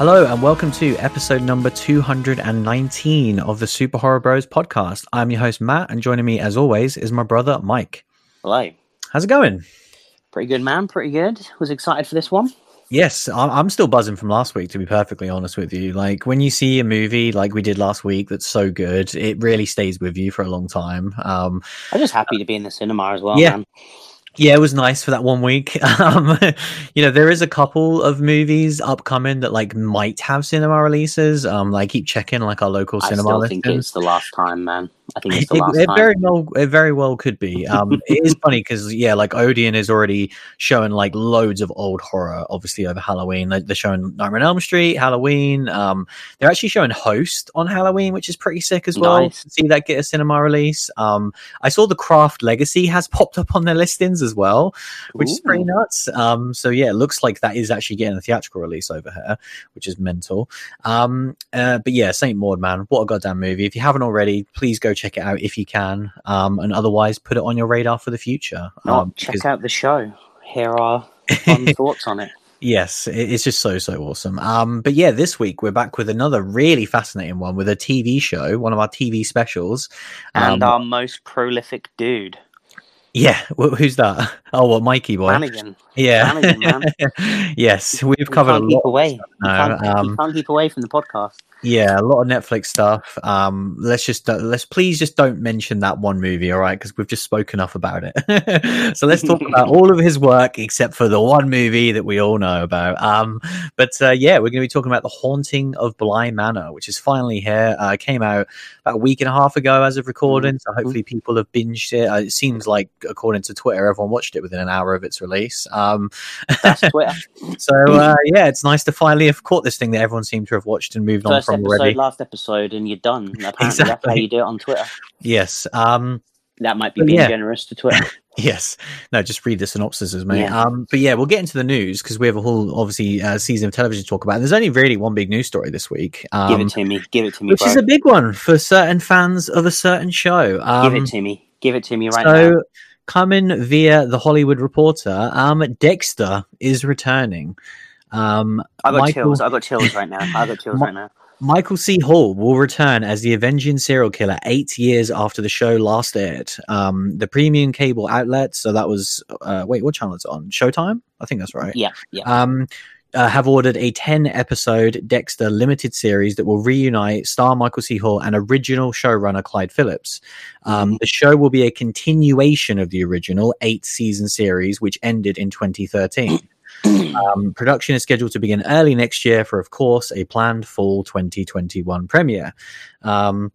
Hello, and welcome to episode number 219 of the Super Horror Bros podcast. I'm your host, Matt, and joining me, as always, is my brother, Mike. Hello. How's it going? Pretty good, man. Pretty good. Was excited for this one. Yes, I- I'm still buzzing from last week, to be perfectly honest with you. Like, when you see a movie like we did last week that's so good, it really stays with you for a long time. Um, I'm just happy to be in the cinema as well, Yeah. man. Yeah, it was nice for that one week. Um, you know, there is a couple of movies upcoming that like might have cinema releases. Um, I keep checking like our local cinema list. I cinema think it's the last time, man. I think it's the It, last it time. very well, it very well could be. Um, it is funny because yeah, like Odeon is already showing like loads of old horror, obviously over Halloween. Like, they're showing Nightmare on Elm Street, Halloween. Um, they're actually showing Host on Halloween, which is pretty sick as well. Nice. See that get a cinema release. Um, I saw the Craft Legacy has popped up on their listings as well, which is pretty nuts. Um, so yeah, it looks like that is actually getting a theatrical release over here, which is mental. Um, uh, but yeah, Saint Maud, man, what a goddamn movie! If you haven't already, please go check it out if you can. Um, and otherwise, put it on your radar for the future. Um, check because- out the show. Here are fun thoughts on it. Yes, it's just so so awesome. Um, but yeah, this week we're back with another really fascinating one with a TV show, one of our TV specials. And Um, our most prolific dude, yeah, wh- who's that? Oh, what Mikey boy? Flanagan. Yeah, Flanagan, yes, we've covered a lot. away. You can't, you um, can't keep away from the podcast. Yeah, a lot of Netflix stuff. Um, let's just uh, let's please just don't mention that one movie, all right? Because we've just spoken enough about it. so let's talk about all of his work except for the one movie that we all know about. Um, but uh, yeah, we're going to be talking about the Haunting of Bly Manor, which is finally here. Uh, came out about a week and a half ago as of recording, so hopefully people have binged it. Uh, it seems like, according to Twitter, everyone watched it within an hour of its release. Um, That's Twitter. so uh, yeah, it's nice to finally have caught this thing that everyone seemed to have watched and moved on from episode, already. last episode, and you're done. Apparently, that's how you do it on Twitter. Yes. Um, That might be being yeah. generous to Twitter. yes. No, just read the synopsises, mate. Yeah. Um, but yeah, we'll get into the news because we have a whole, obviously, uh, season of television to talk about. And there's only really one big news story this week, Give um, it to me. Give it to me, which bro. is a big one for certain fans of a certain show. Um, Give it to me. Give it to me right now. so, now. coming via the Hollywood Reporter, um, Dexter is returning. Um, I got Michael- chills. I got chills right now. I got chills right now. Michael C. Hall will return as the avenging serial killer eight years after the show last aired. Um, the premium cable outlet, so that was uh, wait, what channel is it on? Showtime, I think that's right. Yeah, yeah. Um, uh, have ordered a 10 episode Dexter limited series that will reunite star Michael C. Hall and original showrunner Clyde Phillips. Um, the show will be a continuation of the original eight season series, which ended in 2013. Um, production is scheduled to begin early next year for, of course, a planned fall 2021 premiere. Um,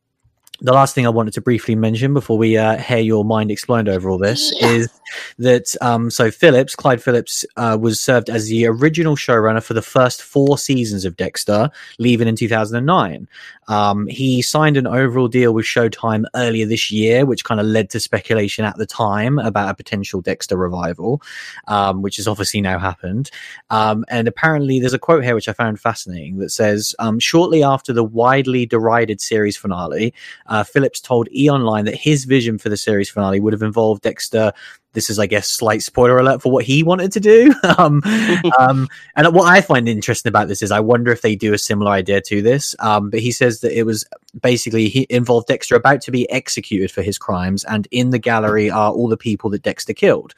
the last thing I wanted to briefly mention before we uh, hear your mind explode over all this is that um, so Phillips, Clyde Phillips, uh, was served as the original showrunner for the first four seasons of Dexter, leaving in 2009. Um, he signed an overall deal with Showtime earlier this year, which kind of led to speculation at the time about a potential Dexter revival, um, which has obviously now happened. Um, and apparently, there's a quote here which I found fascinating that says, um, "Shortly after the widely derided series finale." uh, Phillips told E Online that his vision for the series finale would have involved Dexter. This is, I guess, slight spoiler alert for what he wanted to do. um, um, and what I find interesting about this is I wonder if they do a similar idea to this. Um, but he says that it was basically he involved Dexter about to be executed for his crimes, and in the gallery are all the people that Dexter killed.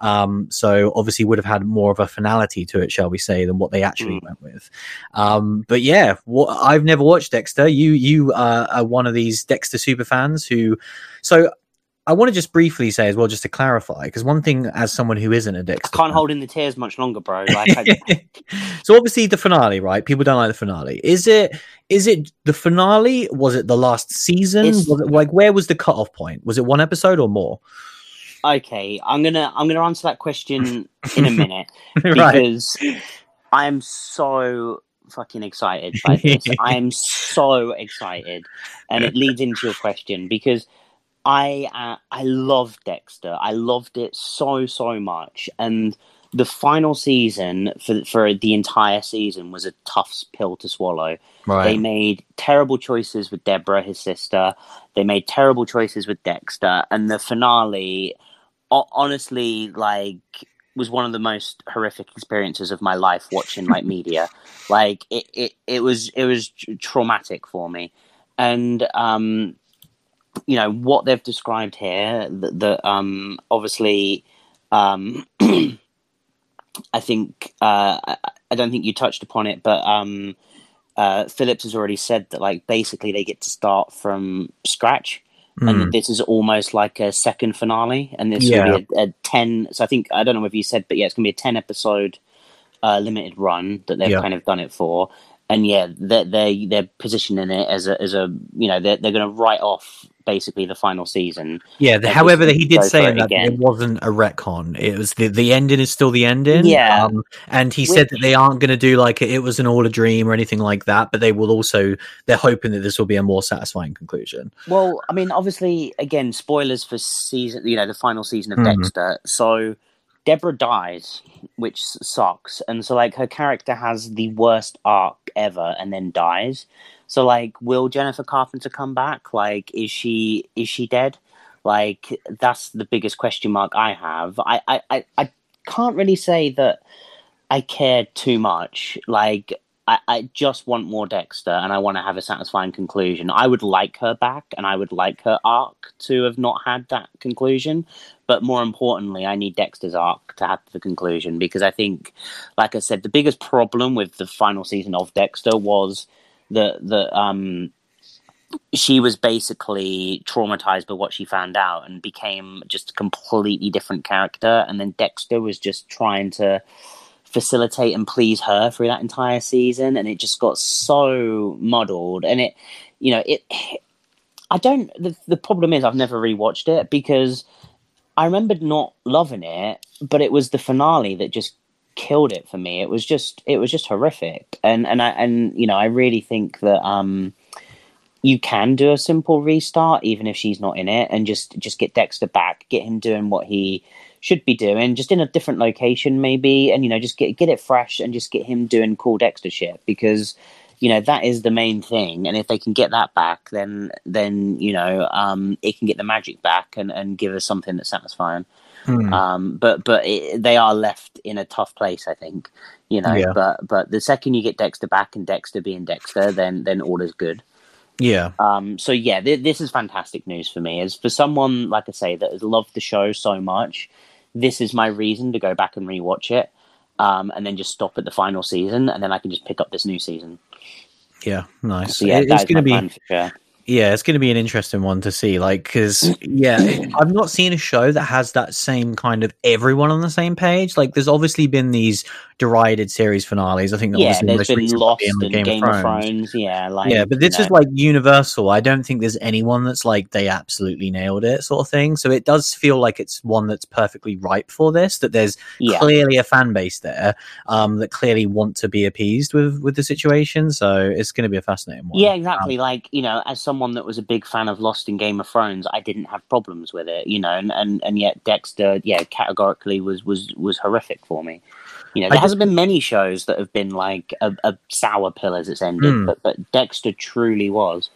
Um, so obviously would have had more of a finality to it, shall we say, than what they actually Mm. went with. Um, but yeah, what, I've never watched Dexter. You you uh, are one of these Dexter super fans who. So I want to just briefly say as well, just to clarify, because one thing as someone who isn't a I can't fan- hold in the tears much longer, bro. Like, I, so obviously the finale, right? People don't like the finale. Is it? Is it the finale? Was it the last season? Was it like where was the cutoff point? Was it one episode or more? okay, I'm gonna I'm gonna answer that question in a minute right. because I am so fucking excited by this. I am so excited, and it leads into your question because I uh, I love Dexter. I loved it so so much, and the final season for for the entire season was a tough pill to swallow. Right. They made terrible choices with Deborah, his sister. They made terrible choices with Dexter, and the finale. ho- Honestly, like was one of the most horrific experiences of my life watching like media. Like it, it, it was it was traumatic for me, and um, you know what they've described here. That, that um, obviously, um, I think uh, I, I don't think you touched upon it, but um, uh, Phillips has already said that like basically they get to start from scratch mm. and hmm. this is almost like a second finale, and this yeah. will be a, a, ten. So I think I don't know if you said, but yeah, it's gonna be a ten episode uh, limited run that they've yeah. kind of done it for. And yeah, they're they they're positioning it as a as a you know they're they're going to write off basically the final season. Yeah. The, however, he did say it that again. it wasn't a retcon. It was the the ending is still the ending. Yeah. Um, and he Which, said that they aren't going to do like it was an all a dream or anything like that, but they will also they're hoping that this will be a more satisfying conclusion. Well, I mean, obviously, again, spoilers for season, you know, the final season of mm-hmm. Dexter. So. Deborah dies, which sucks, and so like her character has the worst arc ever, and then dies. So like, will Jennifer Carpenter come back? Like, is she is she dead? Like, that's the biggest question mark I have. I I I, I can't really say that I care too much. Like, I, I just want more Dexter, and I want to have a satisfying conclusion. I would like her back, and I would like her arc to have not had that conclusion. But more importantly, I need Dexter's arc to have the conclusion because I think, like I said, the biggest problem with the final season of Dexter was that that um she was basically traumatized by what she found out and became just a completely different character and then Dexter was just trying to facilitate and please her through that entire season and it just got so muddled and it you know it I don't the, the problem is I've never rewatched it because I remembered not loving it but it was the finale that just killed it for me. It was just it was just horrific, and and I and you know I really think that um you can do a simple restart even if she's not in it, and just just get Dexter back, get him doing what he should be doing, just in a different location maybe, and you know just get get it fresh and just get him doing cool Dexter shit because you know that is the main thing and if they can get that back then then you know um it can get the magic back and and give us something that's satisfying Hmm. Um, but but it, they are left in a tough place, I think. You know, yeah. but but the second you get Dexter back and Dexter being Dexter, then then all is good. Yeah. Um. So yeah, th- this is fantastic news for me. As for someone like I say that has loved the show so much, this is my reason to go back and rewatch it. Um, and then just stop at the final season, and then I can just pick up this new season. Yeah, nice. So, yeah, it, it's going to be. Sure. Yeah, it's going to be an interesting one to see. Like, because yeah, I've not seen a show that has that same kind of everyone on the same page. Like, there's obviously been these derided series finales. I think that yeah, there's been Lost and Game, Game, of, Thrones. Thrones. Yeah, like yeah, but this is like universal. I don't think there's anyone that's like they absolutely nailed it, sort of thing. So it does feel like it's one that's perfectly ripe for this. That there's yeah. clearly a fan base there um, that clearly want to be appeased with with the situation. So it's going to be a fascinating one. Yeah, exactly. Um, like you know, as someone that was a big fan of Lost in Game of Thrones, I didn't have problems with it. You know, and and, and yet Dexter, yeah, categorically was was was horrific for me. You know, there hasn't been many shows that have been like a, a sour pill as it's ended, mm. but but Dexter truly was.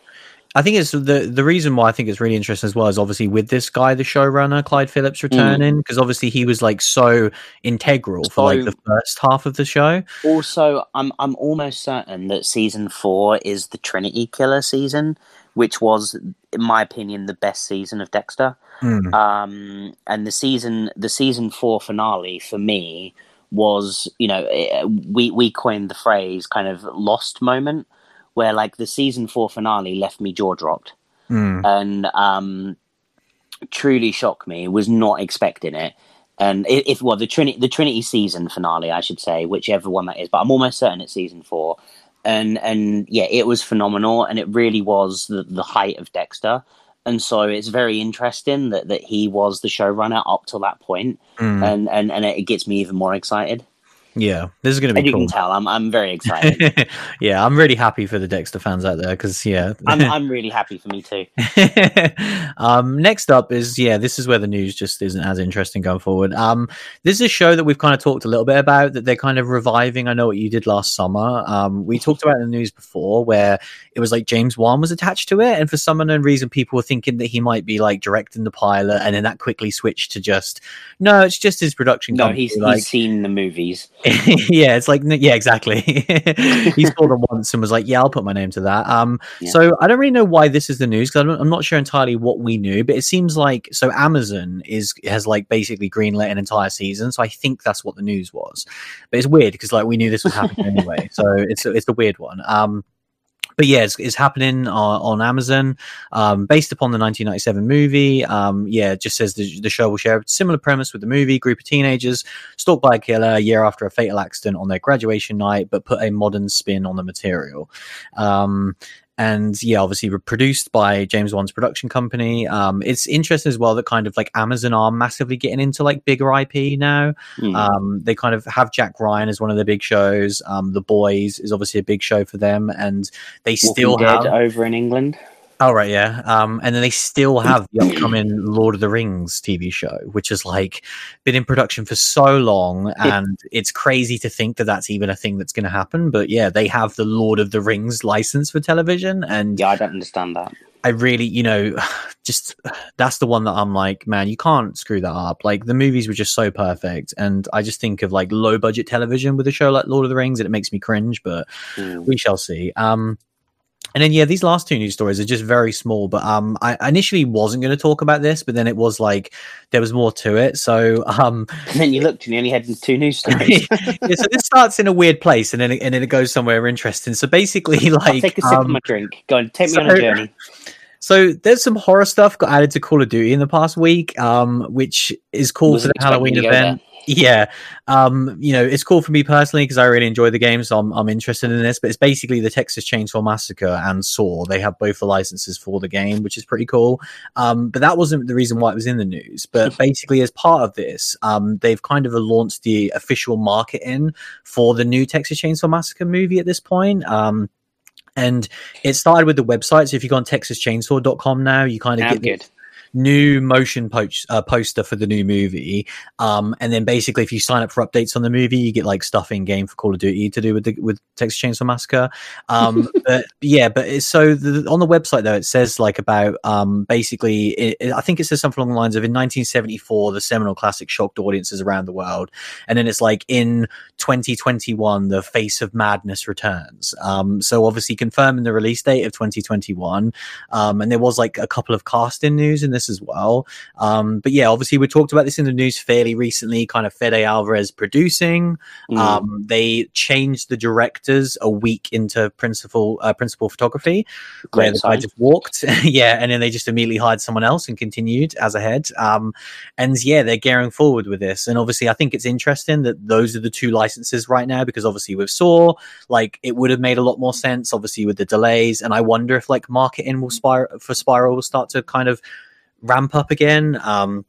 I think it's the the reason why I think it's really interesting as well is obviously with this guy, the showrunner Clyde Phillips hmm. returning, because mm. obviously he was like so integral so, for like the first half of the show. Also, I'm I'm almost certain that season four is the Trinity Killer season, which was, in my opinion, the best season of Dexter. Mm. Um, and the season the season four finale for me was you know eh, we we coined the phrase kind of lost moment where like the season four finale left me jaw dropped mm. and um truly shocked me was not expecting it. And if well the trinity the trinity season finale i should say whichever one that is but i'm almost certain it's season four. And and yeah it was phenomenal and it really was the, the height of dexter and so it's very interesting that, that he was the showrunner up to that point, mm. and, and and it gets me even more excited. Yeah, this is going to And be you cool. can tell I'm I'm very excited. yeah, I'm really happy for the Dexter fans out there because yeah, I'm I'm really happy for me too. um, next up is yeah, this is where the news just isn't as interesting going forward. Um, this is a show that we've kind of talked a little bit about that they're kind of reviving. I know what you did last summer. Um, we talked about in the news before where it was like James Wan was attached to it, and for some unknown reason, people were thinking that he might be like directing the pilot, and then that quickly switched to just no, it's just his production. No, company, he's like, he's seen the movies. yeah, it's like yeah, exactly. he saw them once and was like, "Yeah, I'll put my name to that." Um, Yeah. so I don't really know why this is the news because I'm, I'm not sure entirely what we knew, but it seems like so Amazon is has like basically greenlit an entire season, so I think that's what the news was. But it's weird because like we knew this was happening anyway, so it's it's a weird one. Um, but yeah, it's, it's happening on, on Amazon, um, based upon the 1997 movie. Um, yeah, it just says the, the show will share a similar premise with the movie. Group of teenagers stalked by a killer a year after a fatal accident on their graduation night, but put a modern spin on the material. Um, and yeah, obviously were produced by James Wan's production company. Um, it's interesting as well that kind of like Amazon are massively getting into like bigger IP now. Hmm. Um, they kind of have Jack Ryan as one of their big shows. Um, the Boys is obviously a big show for them, and they Walking still Dead have. over in England. Oh right, yeah. Um, and then they still have the upcoming Lord of the Rings TV show, which has like been in production for so long, and it's crazy to think that that's even a thing that's going to happen. But yeah, they have the Lord of the Rings license for television, and Yeah, I don't understand that. I really, you know, just that's the one that I'm like, man, you can't screw that up. Like the movies were just so perfect, and I just think of like low budget television with a show like Lord of the Rings, and it makes me cringe. But Hmm. we shall see. Um, and then yeah, these last two news stories are just very small. But um, I initially wasn't going to talk about this, but then it was like there was more to it. So um, And then you looked and you only had two news stories. yeah, so this starts in a weird place, and then it, and then it goes somewhere interesting. So basically, I'll like take a sip of um, my drink. Go on, take me on a journey. So there's some horror stuff got added to Call of Duty in the past week, um, which is cool Wasn't for the Halloween expecting to go event. Yeah, um, you know, it's cool for me personally because I really enjoy the game, so I'm, I'm interested in this. But it's basically the Texas Chainsaw Massacre and Saw. They have both the licenses for the game, which is pretty cool. Um, but that wasn't the reason why it was in the news. But basically, as part of this, um, they've kind of launched the official marketing for the new Texas Chainsaw Massacre movie at this point. Um, and it started with the website. So if you go on texaschainsaw.com now, you kind of get the good. New motion uh, poster for the new movie. Um, and then basically, if you sign up for updates on the movie, you get like stuff in game for Call of Duty to do with the with Texas Chainsaw Massacre. Um, but yeah, but it's, so the, on the website though, it says like about um, basically, it, it- I think it says something along the lines of in 1974, the seminal classic shocked audiences around the world, and then it's like in 2021, the face of madness returns. Um, so obviously confirming the release date of 2021. Um, and there was like a couple of casting news in this as well. Um, but yeah, obviously we talked about this in the news fairly recently. Kind of Fede Alvarez producing. Mm. Um, they changed the directors a week into principal uh, principal photography, where Great the guy just walked, yeah, and then they just immediately hired someone else and continued as a head. Um, and yeah, they're gearing forward with this. And obviously, I think it's interesting that those are the two licenses right now because obviously with Saw, like it would have made a lot more sense. Obviously with the delays, and I wonder if like marketing will spiral for Spiral will start to kind of ramp up again. Um,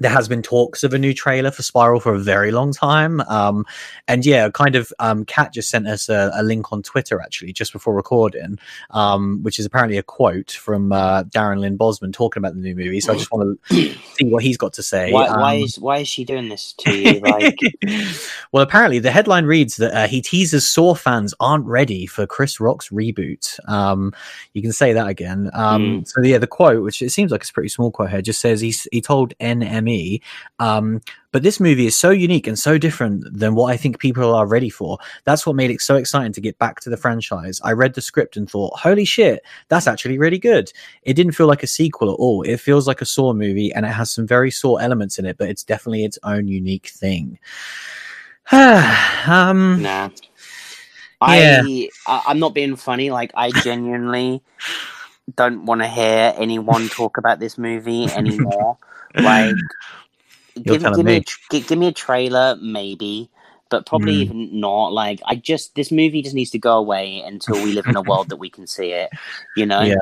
there has been talks of a new trailer for Spiral for a very long time. Um, and yeah, kind of, um, Kat just sent us a, a link on Twitter actually just before recording, um, which is apparently a quote from uh, Darren Lynn Bousman talking about the new movie. So I just want to see what he's got to say. Why, why Um, is why is she doing this to you? Like, well, apparently the headline reads that uh, he teases Saw fans aren't ready for Chris Rock's reboot. Um, you can say that again. Um, So yeah, the quote, which it seems like it's a pretty small quote here, just says he's, he told NME, um, but this movie is so unique and so different than what I think people are ready for. That's what made it so exciting to get back to the franchise. I read the script and thought, holy shit, that's actually really good. It didn't feel like a sequel at all. It feels like a Saw movie and it has some very Saw elements in it, but it's definitely its own unique thing. um, nah. Yeah. I, I I'm not being funny. Like, I genuinely don't want to hear anyone talk about this movie anymore. like, give, give me, me. a, give me a trailer, maybe, but probably Mm. even not. Like, I just this movie just needs to go away until we live in a world that we can see it. You know. Yeah.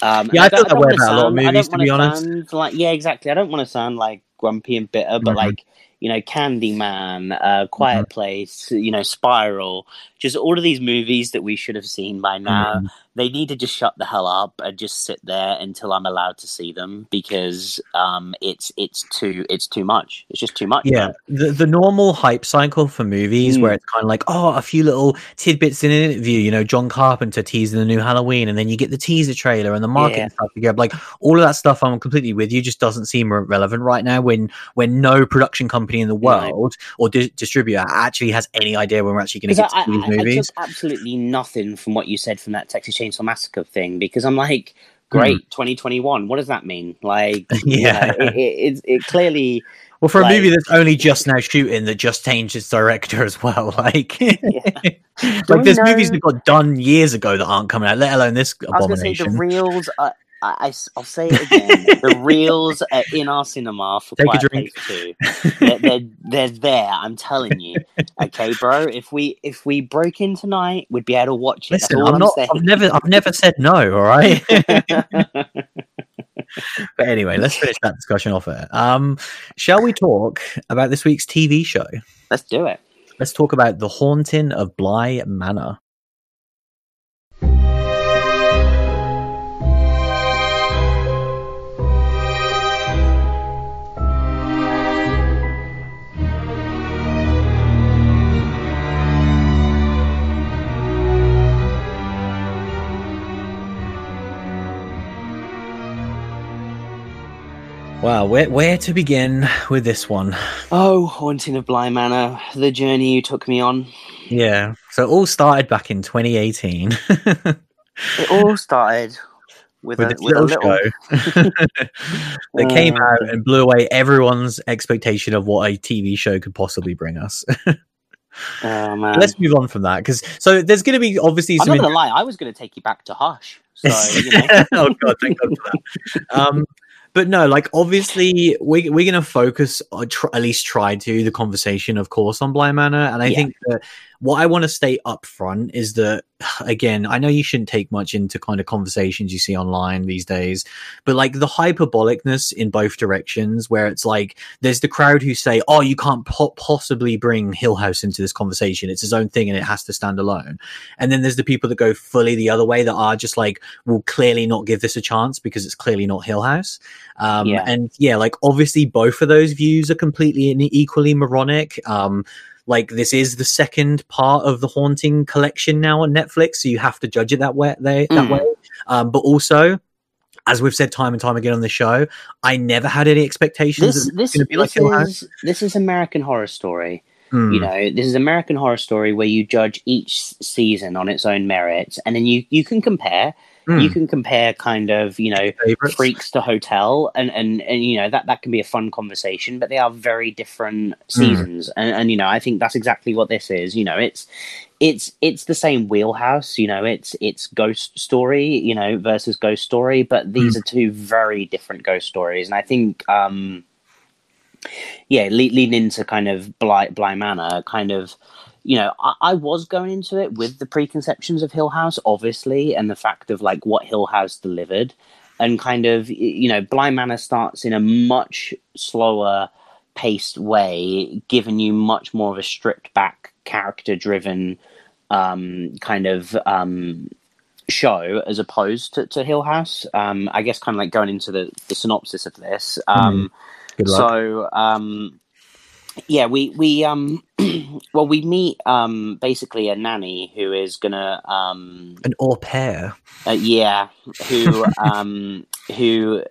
Um, Yeah, and I feel don't- that way wanna a lot of sound- I movies, to be honest. sound Like, yeah, exactly. I don't want to sound like grumpy and bitter, but Mhm. like, you know, Candyman, uh, Quiet Mhm. Place, you know, Spiral, just all of these movies that we should have seen by now. Mhm. They need to just shut the hell up and just sit there until I'm allowed to see them because um, it's it's too it's too much. It's just too much. Yeah, the the normal hype cycle for movies Mm. where it's kind of like, oh, a few little tidbits in an interview, you know, John Carpenter teasing the new Halloween, and then you get the teaser trailer and the marketing Yeah. stuff together. Like all of that stuff, I'm completely with you. Just doesn't seem relevant right now when when no production company in the world or di- distributor actually has any idea when we're actually going to get I, to these I, I movies. took absolutely nothing from what you said from that Texas Chainsaw Massacre thing because I'm like, hmm. great, 2021. What does that mean? Like, you Yeah. know, it, it, it, clearly, Well, for a Like- movie that's only just now shooting, that just changed its director as well, like, Do like there's movies that got done years ago that aren't coming out, let alone this I was to say the abomination. reels. Are, I, will say it again. the reels are in our cinema for Take a Quiet drink. Two. They're, they're they're there. I'm telling you. Okay, bro. If we if we broke in tonight, we'd be able to watch it. Listen, I'm I'm not. saying. I've never. I've never said no. All right. but anyway, let's finish that discussion off it. Um, shall we talk about this week's TV show? Let's do it. Let's talk about the haunting of Bly Manor. Wow, where where to begin with this one? Oh, haunting of Bly Manor, the journey you took me on. Yeah, so it all started back in 2018 It all started with, with a, with a little, little. show that came Uh, out and blew away everyone's expectation of what a TV show could possibly bring us. Oh man, Let's move on from that because so there's going to be obviously I'm some. not gonna lie. I was gonna take you back to Hush. So you know, oh god, thank God for that. Um, but no, like obviously we we're going to focus, or tr- at least try to, the conversation, of course, on Bly Manor, and I Yeah. think that what I want to state up front is that again, I know you shouldn't take much into kind of conversations you see online these days, but like the hyperbolicness in both directions, where it's like there's the crowd who say, "Oh, you can't po- possibly bring Hill House into this conversation; it's his own thing and it has to stand alone," and then there's the people that go fully the other way that are just like will clearly not give this a chance because it's clearly not Hill House. Um, Yeah. And yeah, like obviously both of those views are completely and equally moronic. Um, like this is the second part of the haunting collection now on Netflix, so you have to judge it that way. They, that Mm. way. Um, but also, as we've said time and time again on the show, I never had any expectations. this this like this Hill is this is American Horror Story. Hmm. You know, this is American Horror Story where you judge each season on its own merits, and then you you can compare. Hmm. You can compare kind of you know Favorites? freaks to hotel and, and and you know that that can be a fun conversation but they are very different Hmm. seasons and, and you know i think that's exactly what this is you know it's it's it's the same wheelhouse you know it's it's ghost story you know versus ghost story but these Hmm. are two very different ghost stories and i think um yeah le- leading into kind of blight bly manor kind of you know, I, I was going into it with the preconceptions of Hill House, obviously, and the fact of like what Hill House delivered, and kind of you know, Bly Manor starts in a much slower paced way, giving you much more of a stripped back, character driven um, kind of um, show as opposed to, to Hill House. Um, I guess kind of like going into the, the synopsis of this. Um, luck. so um, yeah, we we um well we meet um basically a nanny who is gonna um An au pair. uh, yeah who um who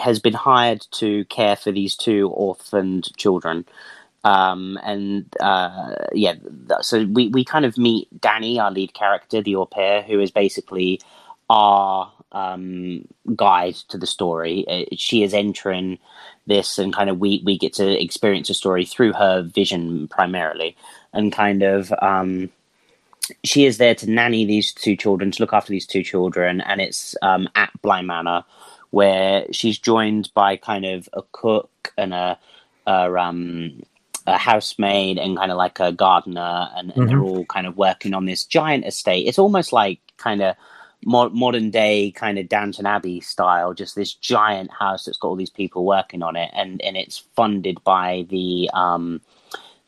has been hired to care for these two orphaned children. Um and uh yeah so we we kind of meet Danny our lead character the au pair who is basically our um guide to the story uh, she is entering this and kind of we we get to experience a story through her vision primarily. And kind of um she is there to nanny these two children to look after these two children. And it's um at Bly Manor where she's joined by kind of a cook and a, a um a housemaid and kind of like a gardener. And, and they're all kind of working on this giant estate. It's almost like kind of mo- modern day kind of Downton Abbey style, just this giant house that's got all these people working on it, and and it's funded by the um,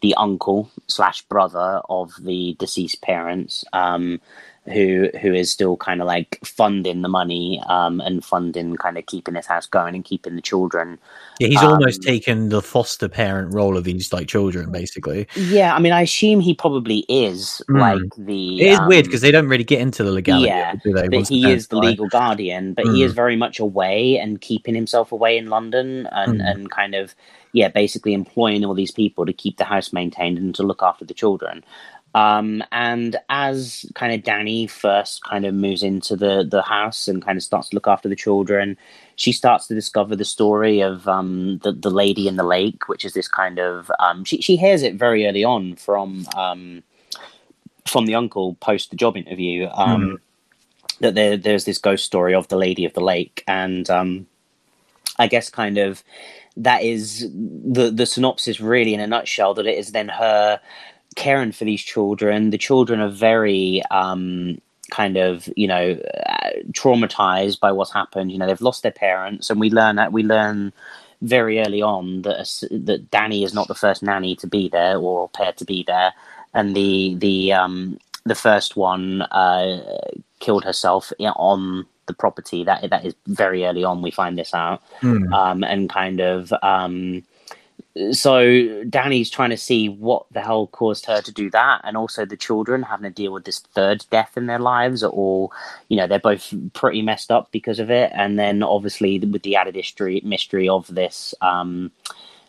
the uncle slash brother of the deceased parents. Um, who who is still kind of like funding the money um, and funding kind of keeping this house going and keeping the children. Yeah, he's Um, almost taken the foster parent role of these like children, basically. Yeah, I mean, I assume he probably is Mm. like the. It is weird um, because they don't really get into the legality. yeah, it, they? but he is the legal guardian, but he Mm. is very much away and keeping himself away in London and, Mm. and kind of, yeah, basically employing all these people to keep the house maintained and to look after the children. Um, and as kind of Danny first kind of moves into the, the house and kind of starts to look after the children, she starts to discover the story of um, the, the lady in the lake, which is this kind of, um, she, she hears it very early on from, um, from the uncle post the job interview. Um, that there, there's this ghost story of the lady of the lake and um, i guess kind of that is the the synopsis really in a nutshell that it is then her caring for these children the children are very um, kind of you know uh, traumatized by what's happened you know they've lost their parents and we learn that we learn very early on that that Danny is not the first nanny to be there or pair to be there, and the the um, the first one uh, killed herself on the property. That that is very early on. We find this out, Mm. um, and kind of um, so Danny's trying to see what the hell caused her to do that, and also the children having to deal with this third death in their lives are all, you know, they're both pretty messed up because of it, and then obviously with the added history mystery of this um,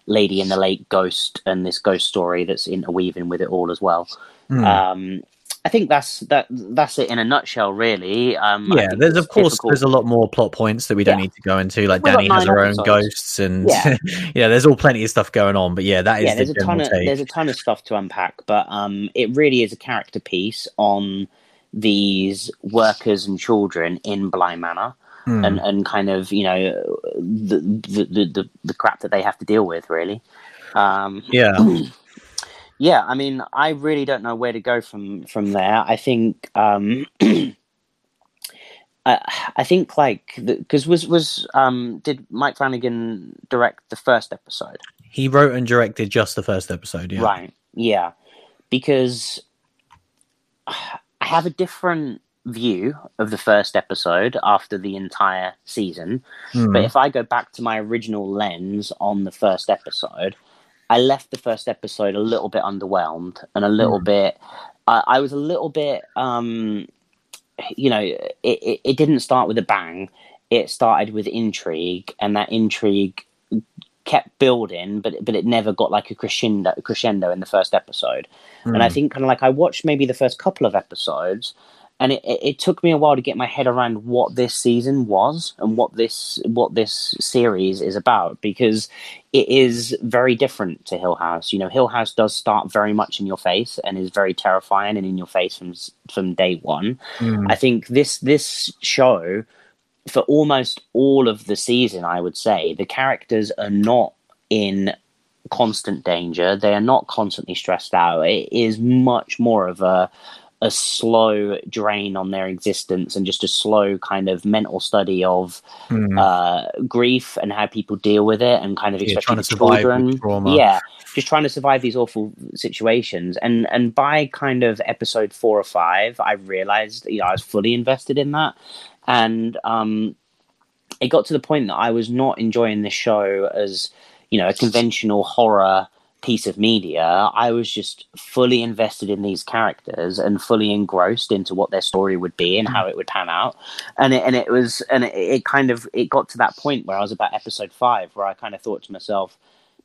lady in the lake ghost and this ghost story that's interweaving with it all as well. Mm. Um, I think that's that. That's it in a nutshell, really. Um, yeah, there's of course difficult- there's a lot more plot points that we don't Yeah. need to go into. Like We've Danny has her own ghosts, and Yeah. yeah, there's all plenty of stuff going on. But yeah, that is yeah, the there's a ton general of take. there's a ton of stuff to unpack, but um, it really is a character piece on these workers and children in Bly Manor, Mm. and and kind of you know the the, the the the crap that they have to deal with, really. Um, yeah, yeah, I mean, I really don't know where to go from from there. I think. Um, I, I think like because was was um did Mike Flanagan direct the first episode? he wrote and directed just the first episode. Yeah, Right. Yeah. Because I have a different view of the first episode after the entire season. Mm. But if I go back to my original lens on the first episode, I left the first episode a little bit underwhelmed and a little bit. I I was a little bit. um You know, it, it, it didn't start with a bang. It started with intrigue, and that intrigue kept building, but but it never got like a crescendo crescendo in the first episode. And I Mm. think kind of like I watched maybe the first couple of episodes, and it, it, took me a while to get my head around what this season was and what this what this series is about because it is very different to Hill House. You know, Hill House does start very much in your face and is very terrifying and in your face from from day one. Mm. I think this this show for almost all of the season, I would say the characters are not in constant danger. They are not constantly stressed out. It is much more of a a slow drain on their existence and just a slow kind of mental study of Mm. uh, grief and how people deal with it and kind of Yeah, especially trying to survive children. trauma. Yeah, just trying to survive these awful situations. And and by kind of episode four or five, I realized you know I was fully invested in that, and um, it got to the point that I was not enjoying this show as you know a conventional horror piece of media. I was just fully invested in these characters and fully engrossed into what their story would be and how it would pan out. And it, and it was and it, it kind of it got to that point where I was about episode five where I kind of thought to myself,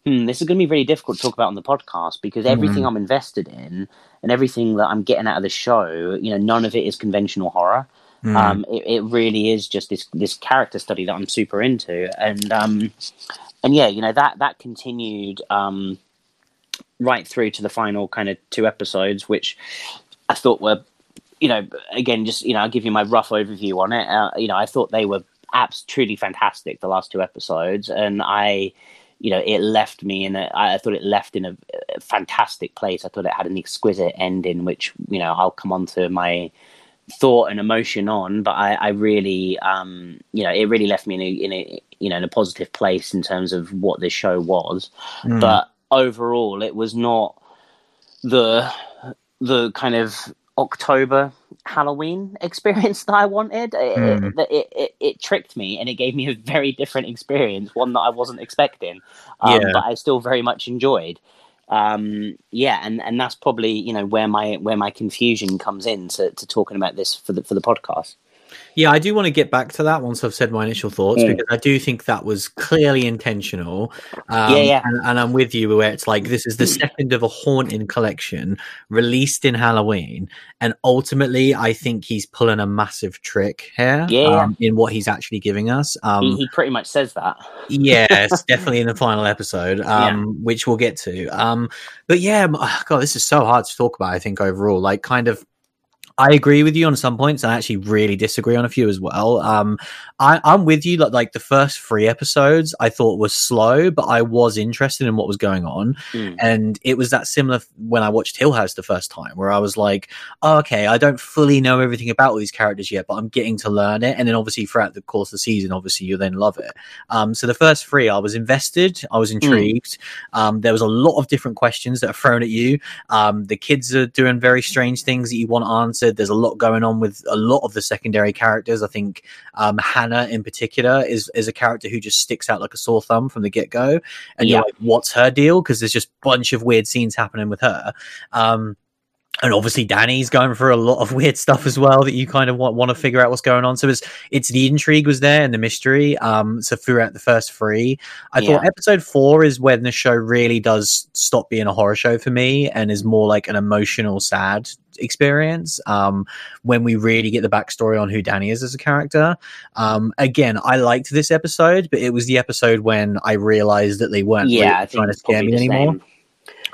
hmm, this is going to be really difficult to talk about on the podcast because everything I'm invested in and everything that I'm getting out of the show, you know, none of it is conventional horror. Mm. Um, it, it really is just this this character study that I'm super into, and um, and yeah, you know that that continued um, right through to the final kind of two episodes, which I thought were, you know, again, just you know, I'll give you my rough overview on it. Uh, you know, I thought they were abs truly fantastic the last two episodes, and I. You know, it left me in a. I thought it left in a, a fantastic place. I thought it had an exquisite ending, which you know I'll come on to my thought and emotion on, but I, I really, um, you know, it really left me in a, in a, you know, in a positive place in terms of what this show was. Mm. But overall, it was not the the kind of October Halloween experience that I wanted. It, Mm. it, it, it, tricked me and it gave me a very different experience, one that I wasn't expecting, um, Yeah. but I still very much enjoyed. Um, yeah, and, and that's probably you know where my where my confusion comes in to, to talking about this for the for the podcast. Yeah, I do want to get back to that once I've said my initial thoughts Mm. because I do think that was clearly intentional. Um, Yeah, yeah. And, and I'm with you where it's like this is the second of a haunting collection released in Halloween, and ultimately, I think he's pulling a massive trick here. Yeah, yeah. um, in what he's actually giving us. Um, he, he pretty much says that. yes, definitely in the final episode, um, which we'll get to. Um, but yeah, ah, God, this is so hard to talk about. I think overall, like, kind of. I agree with you on some points. I actually really disagree on a few as well. Um, I, I'm with you. Like, like the first three episodes, I thought was slow, but I was interested in what was going on, Mm. and it was that similar when I watched Hill House the first time, where I was like, oh, "Okay, I don't fully know everything about all these characters yet, but I'm getting to learn it." And then, obviously, throughout the course of the season, obviously, you then love it. Um, so the first three, I was invested, I was intrigued. Um, there was a lot of different questions that are thrown at you. Um, the kids are doing very strange things that you want There's a lot going on with a lot of the secondary characters. I think um, Hannah, in particular, is is a character who just sticks out like a sore thumb from the get go. And Yeah. you're like, what's her deal? Because there's just a bunch of weird scenes happening with her. Um, and obviously Danny's going for a lot of weird stuff as well that you kind of want, want to figure out what's going on. So it's it's the intrigue was there and the mystery. Um, so throughout the first three, I thought episode four is when the show really does stop being a horror show for me and is more like an emotional, sad experience. Um, when we really get the backstory on who Danny is as a character. Um, again, I liked this episode, but it was the episode when I realized that they weren't Yeah, really trying to scare me anymore same.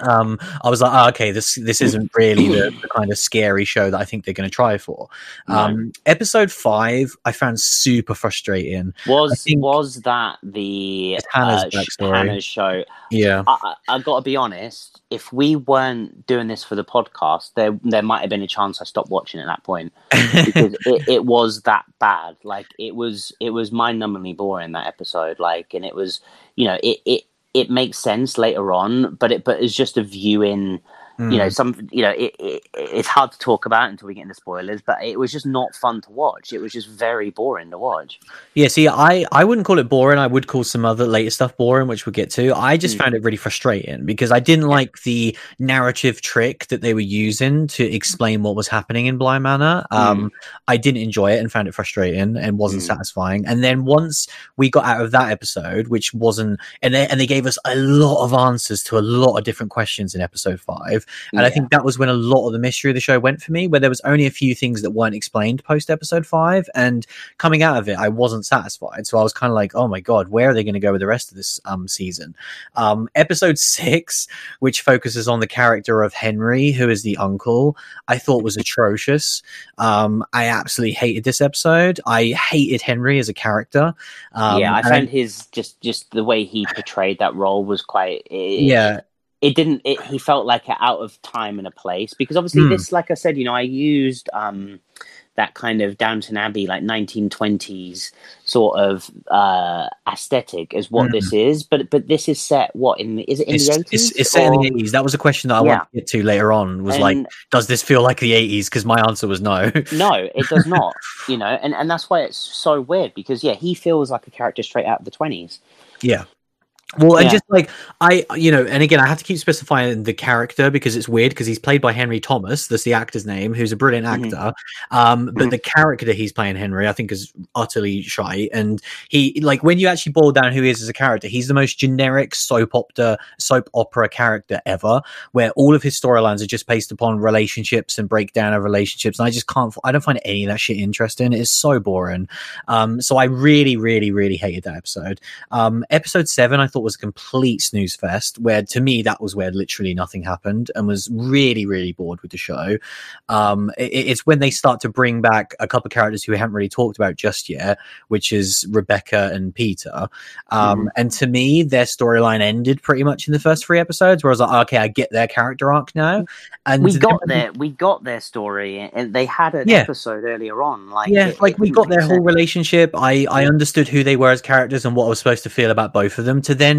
Um, I was like, oh, okay, this this isn't really the, the kind of scary show that I think they're going to try for. No. Um, episode five, I found super frustrating. Was was that the Hannah's uh. Hannah's show? Yeah, I, I, I got to be honest. If we weren't doing this for the podcast, there there might have been a chance I stopped watching at that point because it, it was that bad. Like it was it was mind-numbingly boring that episode. Like, and it was you know it it it makes sense later on, but it but it's just a viewing. You know, Mm. some you know it, it it's hard to talk about until we get into spoilers, but it was just not fun to watch. It was just very boring to watch. yeah. See, I I wouldn't call it boring. I would call some other later stuff boring, which we'll get to. I just Mm. found it really frustrating because I didn't like the narrative trick that they were using to explain what was happening in Bly Manor. Um, I didn't enjoy it and found it frustrating and wasn't Mm. satisfying. And then once we got out of that episode, which wasn't, and they, and they gave us a lot of answers to a lot of different questions in episode five. And I think that was when a lot of the mystery of the show went for me, where there was only a few things that weren't explained post episode five. And coming out of it, I wasn't satisfied. So I was kind of like, oh my God, where are they going to go with the rest of this um, season? Um, episode six, which focuses on the character of Henry, who is the uncle, I thought was atrocious. Um, I absolutely hated this episode. I hated Henry as a character. Um, yeah, I found his just just the way he portrayed that role was quite. It, yeah, it didn't. It, he felt like out of time and a place because obviously Hmm. this, like I said, you know, I used um that kind of Downton Abbey like 1920s sort of uh aesthetic as what Hmm. this is, but but this is set what in is it in it's, the it's, 80s? it's set in or- the 80s. That was a question that I Yeah. wanted to get to later on. Was like, does this feel like the 80s? Because my answer was no. no, it does not. you know, and and that's why it's so weird because yeah, he feels like a character straight out of the 20s. Yeah. Well, and Yeah. just like I, you know, and again, I have to keep specifying the character because it's weird because he's played by Henry Thomas. That's the actor's name, who's a brilliant Mhm. actor. Um, but Mhm. the character he's playing, Henry, I think is utterly shy. And he, like, when you actually boil down who he is as a character, he's the most generic soap opera, soap opera character ever, where all of his storylines are just based upon relationships and breakdown of relationships. And I just can't, I don't find any of that shit interesting. It's so boring. Um, so I really, really, really hated that episode. Um, episode seven, I thought thought was a complete snooze fest. Where to me that was where literally nothing happened, and was really really bored with the show. Um, it, it's when they start to bring back a couple of characters who we haven't really talked about just yet, which is Rebecca and Peter. Um, Mhm. and to me, their storyline ended pretty much in the first three episodes, where I was like, okay, I get their character arc now. And we got their we got their story, and they had an Yeah. episode earlier on. Like yeah, it- like it we got their whole relationship. I I understood who they were as characters and what I was supposed to feel about both of them. To then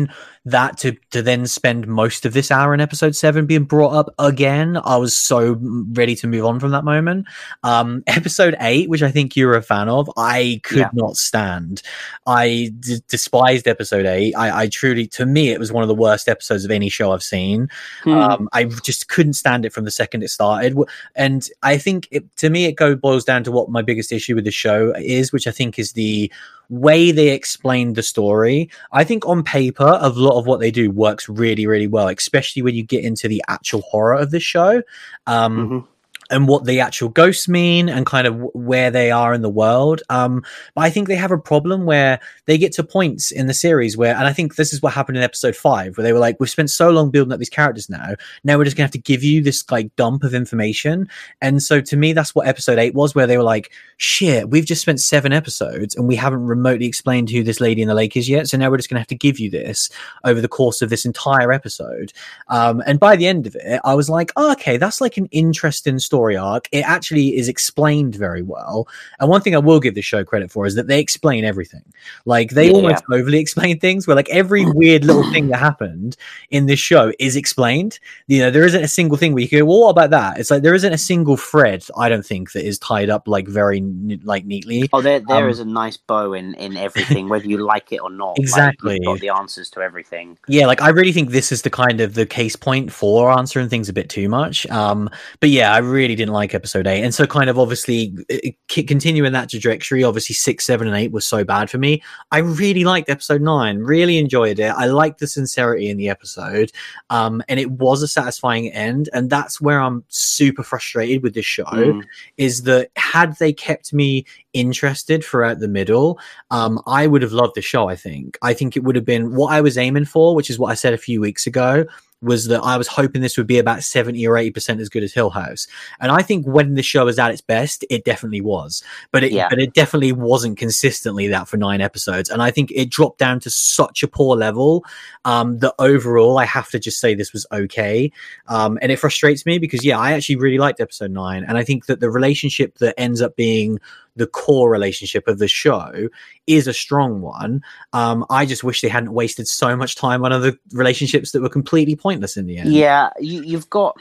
that to to then spend most of this hour in episode seven being brought up again, I was so ready to move on from that moment. Um, episode eight, which I think you're a fan of, I could Yeah. not stand. I d- despised episode eight. I, I truly, to me, it was one of the worst episodes of any show I've seen. Hmm. Um, I just couldn't stand it from the second it started, and I think it, to me it go boils down to what my biggest issue with the show is, which I think is the way they explained the story. I think on paper, a lot of what they do works really, really well, especially when you get into the actual horror of the show. Um, Mhm. And what the actual ghosts mean and kind of where they are in the world. Um, but I think they have a problem where they get to points in the series where, and I think this is what happened in episode five, where they were like, we've spent so long building up these characters now. Now we're just gonna have to give you this like dump of information. And so to me, that's what episode eight was, where they were like, shit, we've just spent seven episodes and we haven't remotely explained who this lady in the lake is yet. So now we're just gonna have to give you this over the course of this entire episode. Um, and by the end of it, I was like, oh, okay, that's like an interesting story arc. It actually is explained very well. And one thing I will give the show credit for is that they explain everything. Like they Yeah. almost overly explain things where like every weird little thing that happened in this show is explained. You know, there isn't a single thing where you go, well, what about that? It's like there isn't a single thread, I don't think, that is tied up like very like neatly. Oh, there there Um, is a nice bow in in everything, whether you like it or not. Like, you've Exactly. got the answers to everything. Yeah, like I really think this is the kind of the case point for answering things a bit too much. Um, but yeah, I really didn't like episode eight, and so kind of obviously it, it- continuing that trajectory. Obviously, six, seven, and eight was so bad for me. I really liked episode nine, really enjoyed it. I liked the sincerity in the episode, um, and it was a satisfying end. And that's where I'm super frustrated with this show Mm. is that had they kept me interested throughout the middle, um, I would have loved the show. I think. I think it would have been what I was aiming for, which is what I said a few weeks ago. Was that I was hoping this would be about seventy or eighty percent as good as Hill House, and I think when the show was at its best, it definitely was. But it, Yeah. but it definitely wasn't consistently that for nine episodes, and I think it dropped down to such a poor level um, that overall, I have to just say this was okay. Um, and it frustrates me because, yeah, I actually really liked episode nine. And I think that the relationship that ends up being the core relationship of the show is a strong one. Um, I just wish they hadn't wasted so much time on other relationships that were completely pointless in the end. Yeah, you, you've got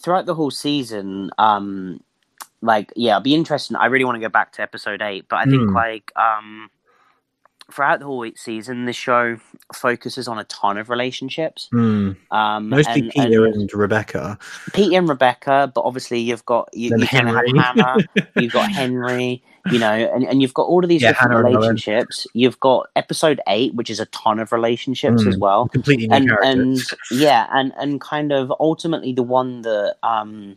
throughout the whole season. Um, like yeah, it'll be interesting. I really want to go back to episode eight, but I think Mm. like um, throughout the whole season, the show focuses on a ton of relationships. Hmm. Um, Mostly and, Peter and and Rebecca. Pete and Rebecca, but obviously you've got you, you kind have Henry. Hannah, you've got Henry, you know, and, and you've got all of these Yeah, different Hannah relationships. You've got episode eight, which is a ton of relationships Mm. as well Completely new and and yeah and and kind of ultimately the one that um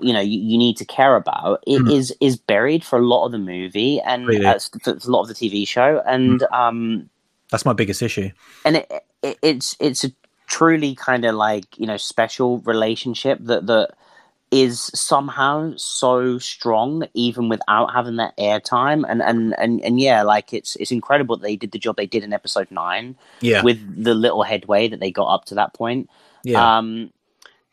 you know you, you need to care about it Mm. is is buried for a lot of the movie and Really? uh, for, for a lot of the tv show and um That's my biggest issue. and it, it it's it's a truly kind of like you know special relationship that that is somehow so strong even without having that airtime and and and and yeah like it's it's incredible that they did the job they did in episode 9 Yeah. with the little headway that they got up to that point yeah. um,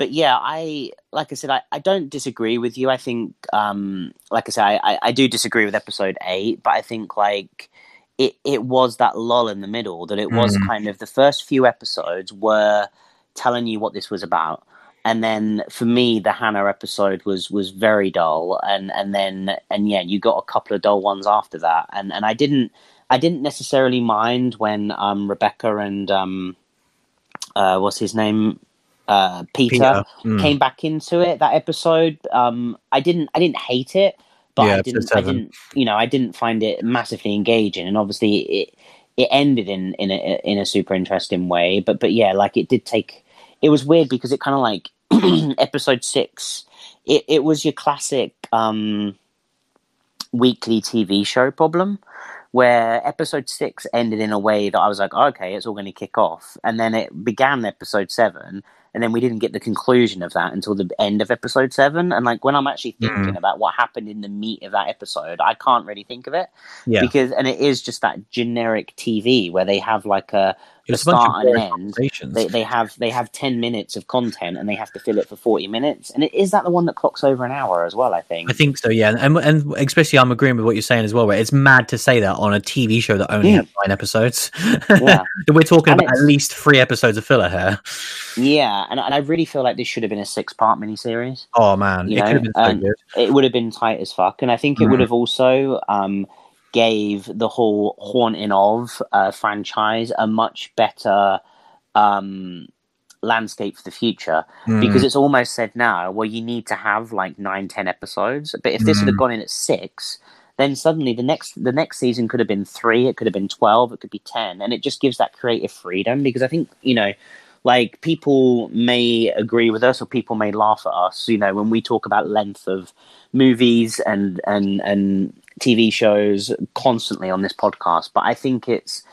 but yeah, I like I said, I, I don't disagree with you. I think, um, like I said, I, I, do disagree with episode eight, but I think like it it was that lull in the middle that it was Mm. kind of the first few episodes were telling you what this was about. And then for me, the Hannah episode was was very dull, and and then and yeah, you got a couple of dull ones after that, and and I didn't I didn't necessarily mind when um Rebecca and um uh what's his name uh Peter, Peter. Mm. came back into it that episode. Um, I didn't I didn't hate it, but Yeah, I didn't I didn't you know I didn't find it massively engaging, and obviously it it ended in in a in a super interesting way. But but yeah, like it did take. It was weird because it kind of like episode six. It it was your classic. um weekly TV show problem where episode six ended in a way that I was like, okay, it's all going to kick off. And then it began episode seven, and then we didn't get the conclusion of that until the end of episode seven. And like when I'm actually thinking mm. about what happened in the meat of that episode, I can't really think of it. Yeah. Because and it is just that generic TV where they have like a a start and end. They, they have they have ten minutes of content and they have to fill it for forty minutes. And it, is that the one that clocks over an hour as well? I think. I think so. Yeah, and and especially I'm agreeing with what you're saying as well. Where it's mad to say that on a TV show that only mm. has nine episodes. Yeah, we're talking and about at least three episodes of filler here. Yeah, and, and I really feel like this should have been a six part miniseries. Oh man, you it know? so It would have been tight as fuck, and I think it mm. would have also. Um, gave the whole Haunting of uh, franchise a much better um, landscape for the future mm. because it's almost said now, well, you need to have like nine, ten episodes. But if this mm. had gone in at six, then suddenly the next the next season could have been three, it could have been twelve, it could be ten, and it just gives that creative freedom because I think you know. Like people may agree with us, or people may laugh at us. You know, when we talk about length of movies and and and TV shows constantly on this podcast, but I think it's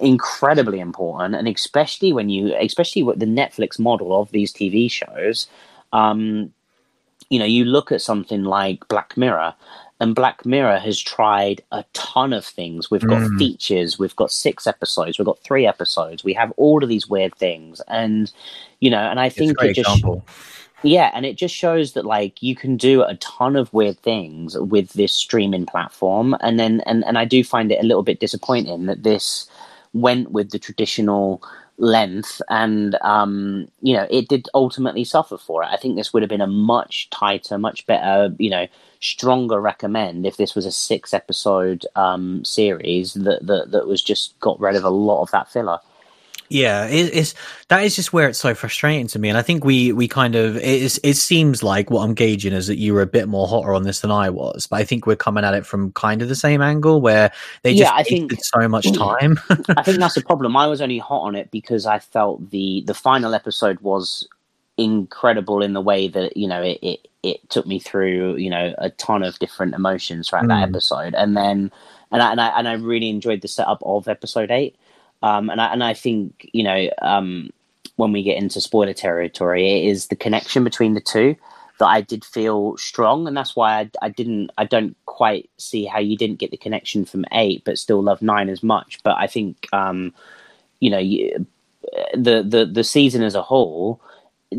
incredibly important, and especially when you, especially with the Netflix model of these TV shows, um, you know, you look at something like Black Mirror, and Black Mirror has tried a ton of things. We've got mm. features, we've got six episodes, we've got three episodes, we have all of these weird things, and you know, and I think it just. Example yeah, and it just shows that like you can do a ton of weird things with this streaming platform, and then and and I do find it a little bit disappointing that this went with the traditional length and um you know it did ultimately suffer for it. I think this would have been a much tighter much better you know stronger recommend if this was a six episode um series that that, that was just got rid of a lot of that filler yeah, it, it's that is just where it's so frustrating to me, and I think we we kind of it is. It seems like what I'm gauging is that you were a bit more hotter on this than I was, but I think we're coming at it from kind of the same angle where they just yeah, I think, so much time. I think that's the problem. I was only hot on it because I felt the the final episode was incredible in the way that you know it it, it took me through you know a ton of different emotions throughout mm. that episode, and then and I, and I and I really enjoyed the setup of episode eight. Um, and I, and I think you know um, when we get into spoiler territory, it is the connection between the two that I did feel strong, and that's why I, I didn't I don't quite see how you didn't get the connection from eight, but still love nine as much. But I think um, you know you, the the the season as a whole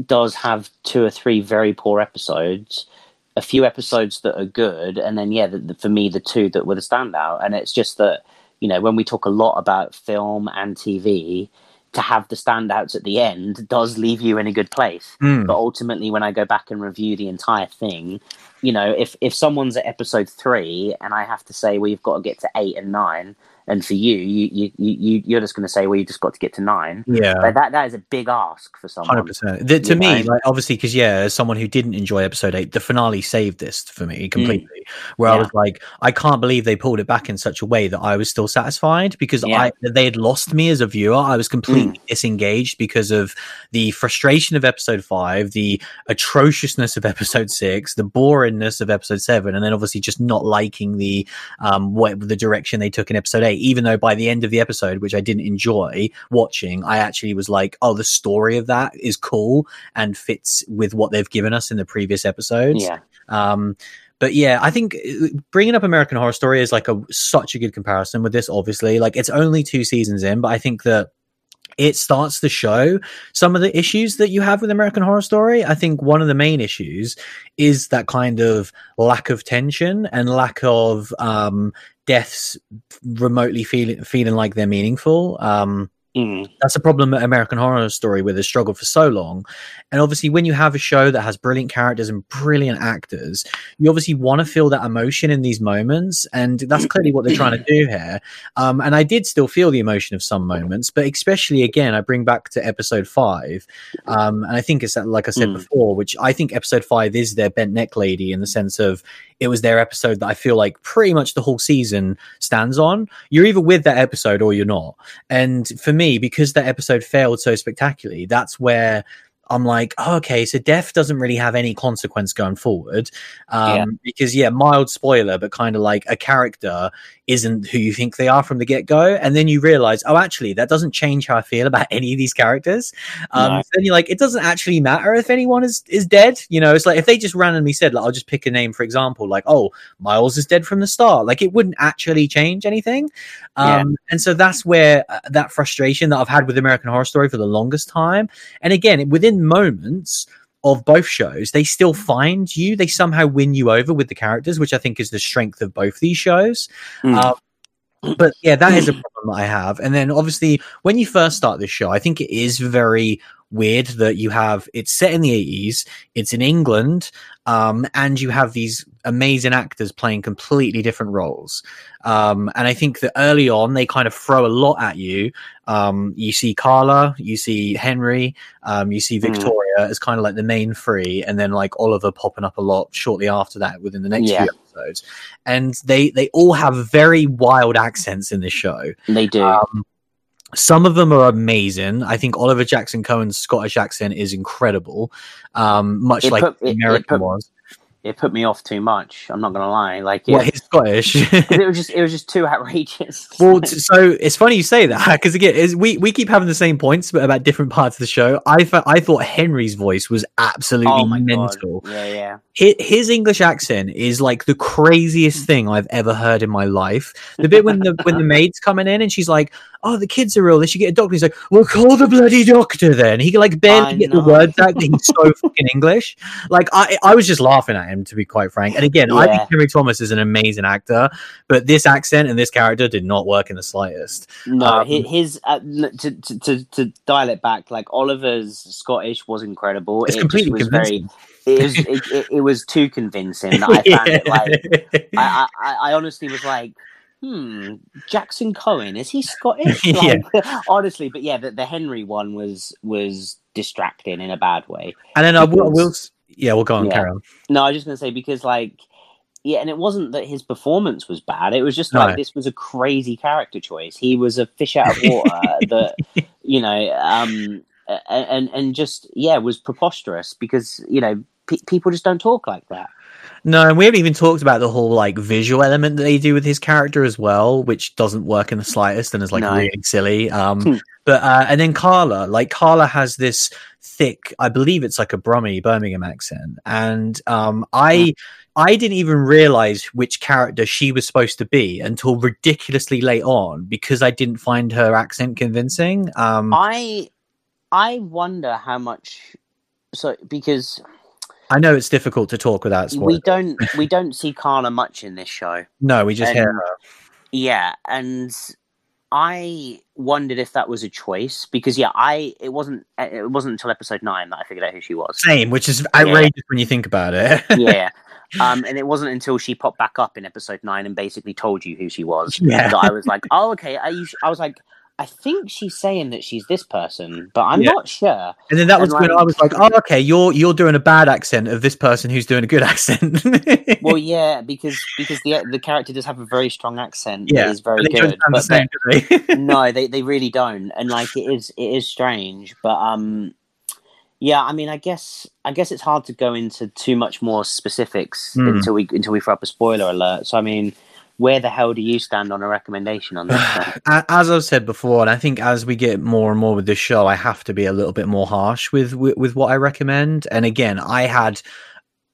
does have two or three very poor episodes a few episodes that are good, and then yeah, the, the, for me the two that were the standout. And it's just that you know, when we talk a lot about film and TV, to have the standouts at the end does leave you in a good place. Mm. But ultimately, when I go back and review the entire thing, you know, if if someone's at episode three and I have to say, well, you've got to get to eight and nine, and for you, you you you you're just going to say, well, you just got to get to nine. Yeah, but that that is a big ask for someone. Hundred percent. To me, know? like obviously, because yeah, as someone who didn't enjoy episode eight, the finale saved this for me completely. Mm. Where yeah. I was like, I can't believe they pulled it back in such a way that I was still satisfied because yeah. I they had lost me as a viewer. I was completely mm. disengaged because of the frustration of episode five, the atrociousness of episode six, the boringness of episode seven, and then obviously just not liking the um what the direction they took in episode eight even though by the end of the episode, which I didn't enjoy watching, I actually was like, oh, the story of that is cool and fits with what they've given us in the previous episodes. Yeah. Um, but yeah, I think uh, bringing up American Horror Story is like a such a good comparison with this. Obviously, like it's only two seasons in, but I think that it starts to show some of the issues that you have with American Horror Story. I think one of the main issues is that kind of lack of tension and lack of um, deaths remotely feeling feeling like they're meaningful. Um, Mm. That's a problem at American Horror Story where they struggled for so long. And obviously, when you have a show that has brilliant characters and brilliant actors, you obviously want to feel that emotion in these moments. And that's clearly what they're trying to do here. Um, and I did still feel the emotion of some moments, but especially again, I bring back to episode five. Um, and I think it's like I said mm. before, which I think episode five is their bent neck lady in the sense of it was their episode that I feel like pretty much the whole season stands on. You're either with that episode or you're not. And for me, because that episode failed so spectacularly, that's where I'm like, oh, okay, so death doesn't really have any consequence going forward. Um, Yeah. Because, yeah, mild spoiler, but kind of like a character isn't who you think they are from the get go. And then you realize, oh, actually, that doesn't change how I feel about any of these characters. Um, No. so then you're like, it doesn't actually matter if anyone is, is dead. You know, it's like if they just randomly said, like, I'll just pick a name, for example, like, oh, Miles is dead from the start. Like, it wouldn't actually change anything. Yeah. Um, And so that's where uh, that frustration that I've had with American Horror Story for the longest time. And again, within moments of both shows, they still find you. They somehow win you over with the characters, which I think is the strength of both these shows. Mm. Um, but yeah, that is a problem that I have. And then obviously, when you first start this show, I think it is very weird that you have it's set in the 80s, it's in England, um, and you have these amazing actors playing completely different roles. Um, and I think that early on, they kind of throw a lot at you. Um, you see Carla, you see Henry, um, you see Hmm. Victoria as kind of like the main three, and then like Oliver popping up a lot shortly after that within the next Yeah. few episodes. And they they all have very wild accents in this show. They do. Um, some of them are amazing. I think Oliver Jackson Cohen's Scottish accent is incredible, um, much It like put- the it- it American put- was. It put me off too much. I'm not gonna lie. Like it, What his Scottish? it was just it was just too outrageous. well, t- so it's funny you say that because again, is we we keep having the same points, but about different parts of the show. I thought I thought Henry's voice was absolutely oh mental. god. Yeah, yeah. His, English accent is like the craziest thing I've ever heard in my life. The bit when the when the maid's coming in and she's like, "Oh, the kids are ill. They should get a doctor." He's like, "Well, call the bloody doctor then." He can like barely I get know. the words out. He's so fucking English. Like I, I was just laughing at him to be quite frank. And again, I think Yeah. Henry Thomas is an amazing actor, but this accent and this character did not work in the slightest. No, Um, his uh, to, to to to dial it back, like Oliver's Scottish was incredible. It's it completely was convincing. very. It was it, it, it was too convincing. That I found it like I, I I honestly was like, hmm, Jackson Cohen is he Scottish? Yeah. Honestly, but yeah, the, the Henry one was was distracting in a bad way. and then I will, I will yeah, we'll go on, Yeah. carry on. No, I was just gonna say because like. Yeah, and it wasn't that his performance was bad. It was just No. like this was a crazy character choice. He was a fish out of water that you know, um, and and just yeah, was preposterous because you know pe- people just don't talk like that. No, and we haven't even talked about the whole like visual element that they do with his character as well, which doesn't work in the slightest and is like No. really silly. Um, Hmm. but uh, and then Carla, like Carla has this thick, I believe it's like a Brummie Birmingham accent, and um, I I didn't even realize which character she was supposed to be until ridiculously late on because I didn't find her accent convincing. Um, I I wonder how much so because I know it's difficult to talk without we don't we don't see Carla much in this show. No, we just and- hear her. Yeah, and I wondered if that was a choice because yeah, I it wasn't it wasn't until episode nine that I figured out who she was. Same, which is outrageous when you think about it. yeah. Um, and it wasn't until she popped back up in episode nine and basically told you who she was Yeah. that I was like, oh, okay. Are you? I was like, I think she's saying that she's this person, but I'm Yeah. not sure. And then that was And, when like- I was like, "Oh, okay, you're you're doing a bad accent of this person who's doing a good accent." Well, yeah, because because the the character does have a very strong accent. Yeah, is very But good. sound the same, they? no, they they really don't, and like it is it is strange, but um, yeah, I mean, I guess I guess it's hard to go into too much more specifics Hmm. until we until we throw up a spoiler alert. So I mean, where the hell do you stand on a recommendation on this? as I've said before, and I think as we get more and more with this show, I have to be a little bit more harsh with with, with what I recommend. And again, I had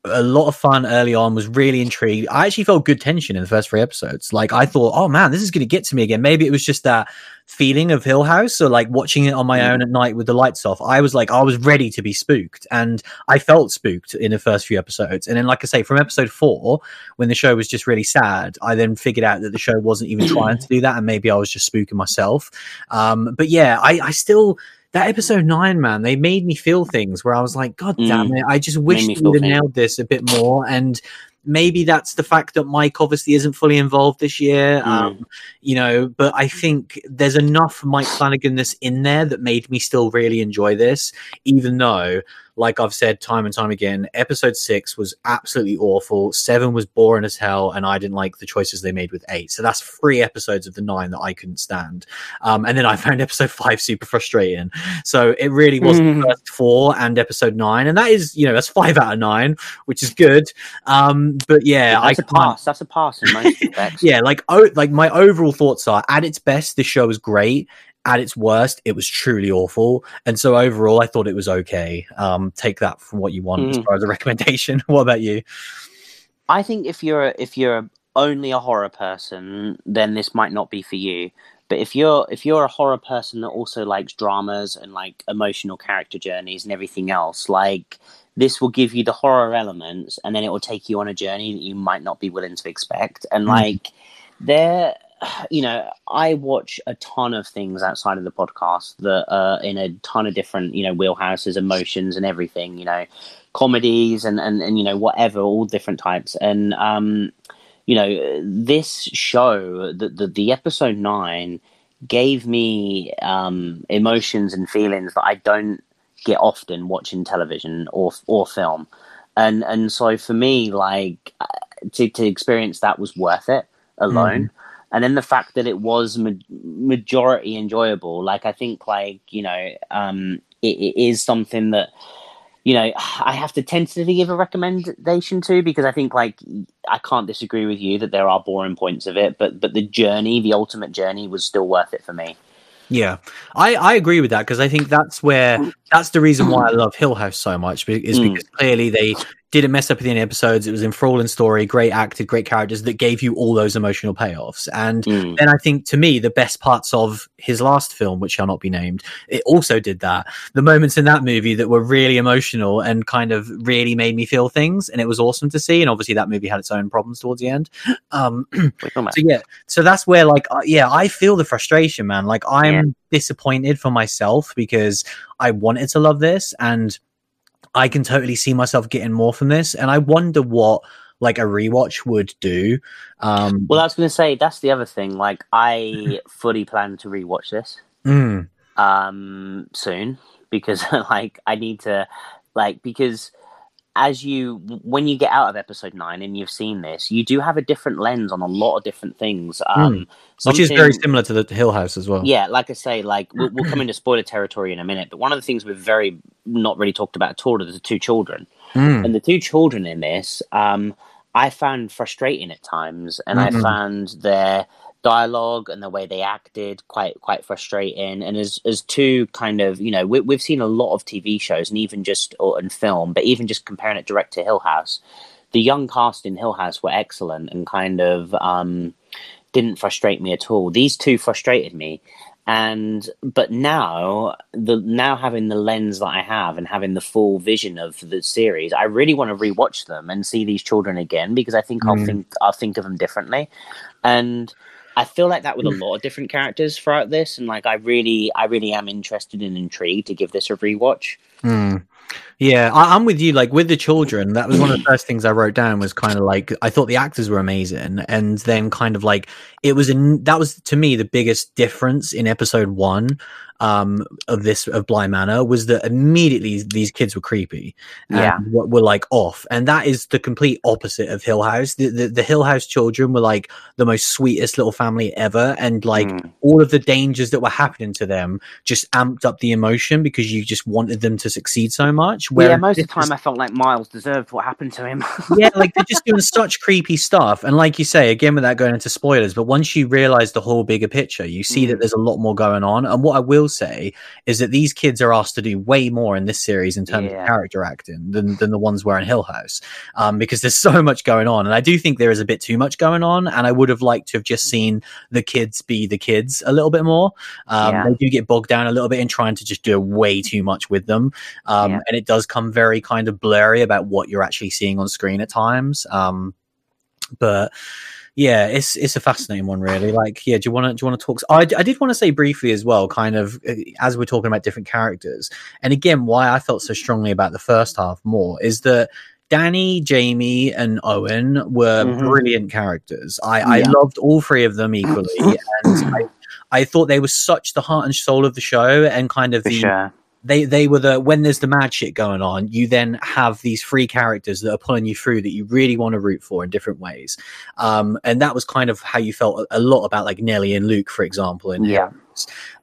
a lot of fun early on was really intrigued i actually felt good tension in the first three episodes like i thought oh man this is going to get to me again maybe it was just that feeling of hill house or like watching it on my Mm. own at night with the lights off i was like i was ready to be spooked and i felt spooked in the first few episodes and then like i say from episode four when the show was just really sad i then figured out that the show wasn't even trying to do that and maybe i was just spooking myself um but yeah i i still that episode nine, man, they made me feel things where I was like, God damn Mm. it, I just wish they would have nailed this a bit more. And maybe that's the fact that Mike obviously isn't fully involved this year. Mm. Um, you know, but I think there's enough Mike Flanaganness in there that made me still really enjoy this, even though like I've said time and time again, episode six was absolutely awful. Seven was boring as hell, and I didn't like the choices they made with eight. So that's three episodes of the nine that I couldn't stand. Um, and then I found episode five super frustrating. So it really was Mhm. the first four and episode nine, and that is you know that's five out of nine, which is good. Um, but yeah, I That's a can't. pass. That's a pass in most respects. Yeah, like oh, like my overall thoughts are at its best, this show is great. At its worst, it was truly awful. And so overall, I thought it was okay. Um, take that from what you want as Mhm. far as a recommendation. what about you? I think if you're if you're only a horror person, then this might not be for you. But if you're if you're a horror person that also likes dramas and like emotional character journeys and everything else, like this will give you the horror elements, and then it will take you on a journey that you might not be willing to expect. And Mhm. like there, you know, I watch a ton of things outside of the podcast that are in a ton of different you know wheelhouses, emotions, and everything. You know, comedies and and and you know whatever, all different types. And um, you know, this show, the the, the episode nine, gave me um emotions and feelings that I don't get often watching television or or film. And and so for me, like uh, to to experience that was worth it alone. And then the fact that it was ma- majority enjoyable, like I think, like you know, um, it, it is something that you know I have to tentatively give a recommendation to because I think like I can't disagree with you that there are boring points of it, but but the journey, the ultimate journey, was still worth it for me. Yeah, I, I agree with that because I think that's where that's the reason why I love Hill House so much is Mm. because clearly they didn't mess up at the end episodes. It was in enthralling story, great acted, great characters that gave you all those emotional payoffs. And Mm. then I think to me the best parts of his last film, which shall not be named, it also did that. The moments in that movie that were really emotional and kind of really made me feel things, and it was awesome to see. And obviously that movie had its own problems towards the end. Um, What are you talking about? so yeah, so that's where like uh, yeah, I feel the frustration, man. Like I'm Yeah. disappointed for myself because I wanted to love this and I can totally see myself getting more from this and I wonder what like a rewatch would do. Um Well, I was going to say that's the other thing. Like, I fully plan to rewatch this mm, um, soon because, like, I need to, like, because as you when you get out of episode nine and you've seen this, you do have a different lens on a lot of different things. Um, which is very similar to the Hill House as well. Yeah, like I say, like we'll, we'll come into spoiler territory in a minute. But one of the things we've very not really talked about at all are the two children. Mm, and the two children in this um i found frustrating at times and Mhm. i found their dialogue and the way they acted quite quite frustrating. And as as two kind of you know we, we've seen a lot of tv shows and even just or in film but even just comparing it direct to hill house the young cast in hill house were excellent and kind of um didn't frustrate me at all. These two frustrated me. And but now the now having the lens that I have and having the full vision of the series, I really want to rewatch them and see these children again because I think I'll Mm. think I'll think of them differently, and I feel like that with a lot of different characters throughout this, and like I really I really am interested and intrigued to give this a rewatch. mm. Yeah, I, I'm with you. Like with the children, that was one of the first things I wrote down. Was kind of like I thought the actors were amazing, and then kind of like it was in that was to me the biggest difference in episode one um of this of Bly Manor was that immediately these kids were creepy and Yeah. what were like off, and that is the complete opposite of Hill House. The, the the Hill House children were like the most sweetest little family ever, and like Mm. all of the dangers that were happening to them just amped up the emotion because you just wanted them to succeed so much. yeah, most of the is- time I felt like Miles deserved what happened to him. yeah, like they're just doing such creepy stuff. And like you say, again, without going into spoilers, but once you realize the whole bigger picture, you see that Mm. there's a lot more going on. And what I will say is that these kids are asked to do way more in this series in terms Yeah. of character acting than, than the ones were in Hill House. Um, because there's so much going on. And I do think there is a bit too much going on. And I would have liked to have just seen the kids be the kids a little bit more. Um, Yeah. They do get bogged down a little bit in trying to just do way too much with them. Um, Yeah. And it does come very kind of blurry about what you're actually seeing on screen at times. Um, but yeah, it's it's a fascinating one, really. Like, yeah, do you want to do you want to talk? I, I did want to say briefly as well, kind of uh, as we're talking about different characters, and again, why I felt so strongly about the first half more is that. Dani, Jamie, and Owen were Mhm. brilliant characters. I, I loved all three of them equally, and I, I thought they were such the heart and soul of the show, and kind of For the sure. They they were the when there's the mad shit going on, you then have these three characters that are pulling you through that you really want to root for in different ways. Um, and that was kind of how you felt a lot about like Nellie and Luke, for example. In Yeah.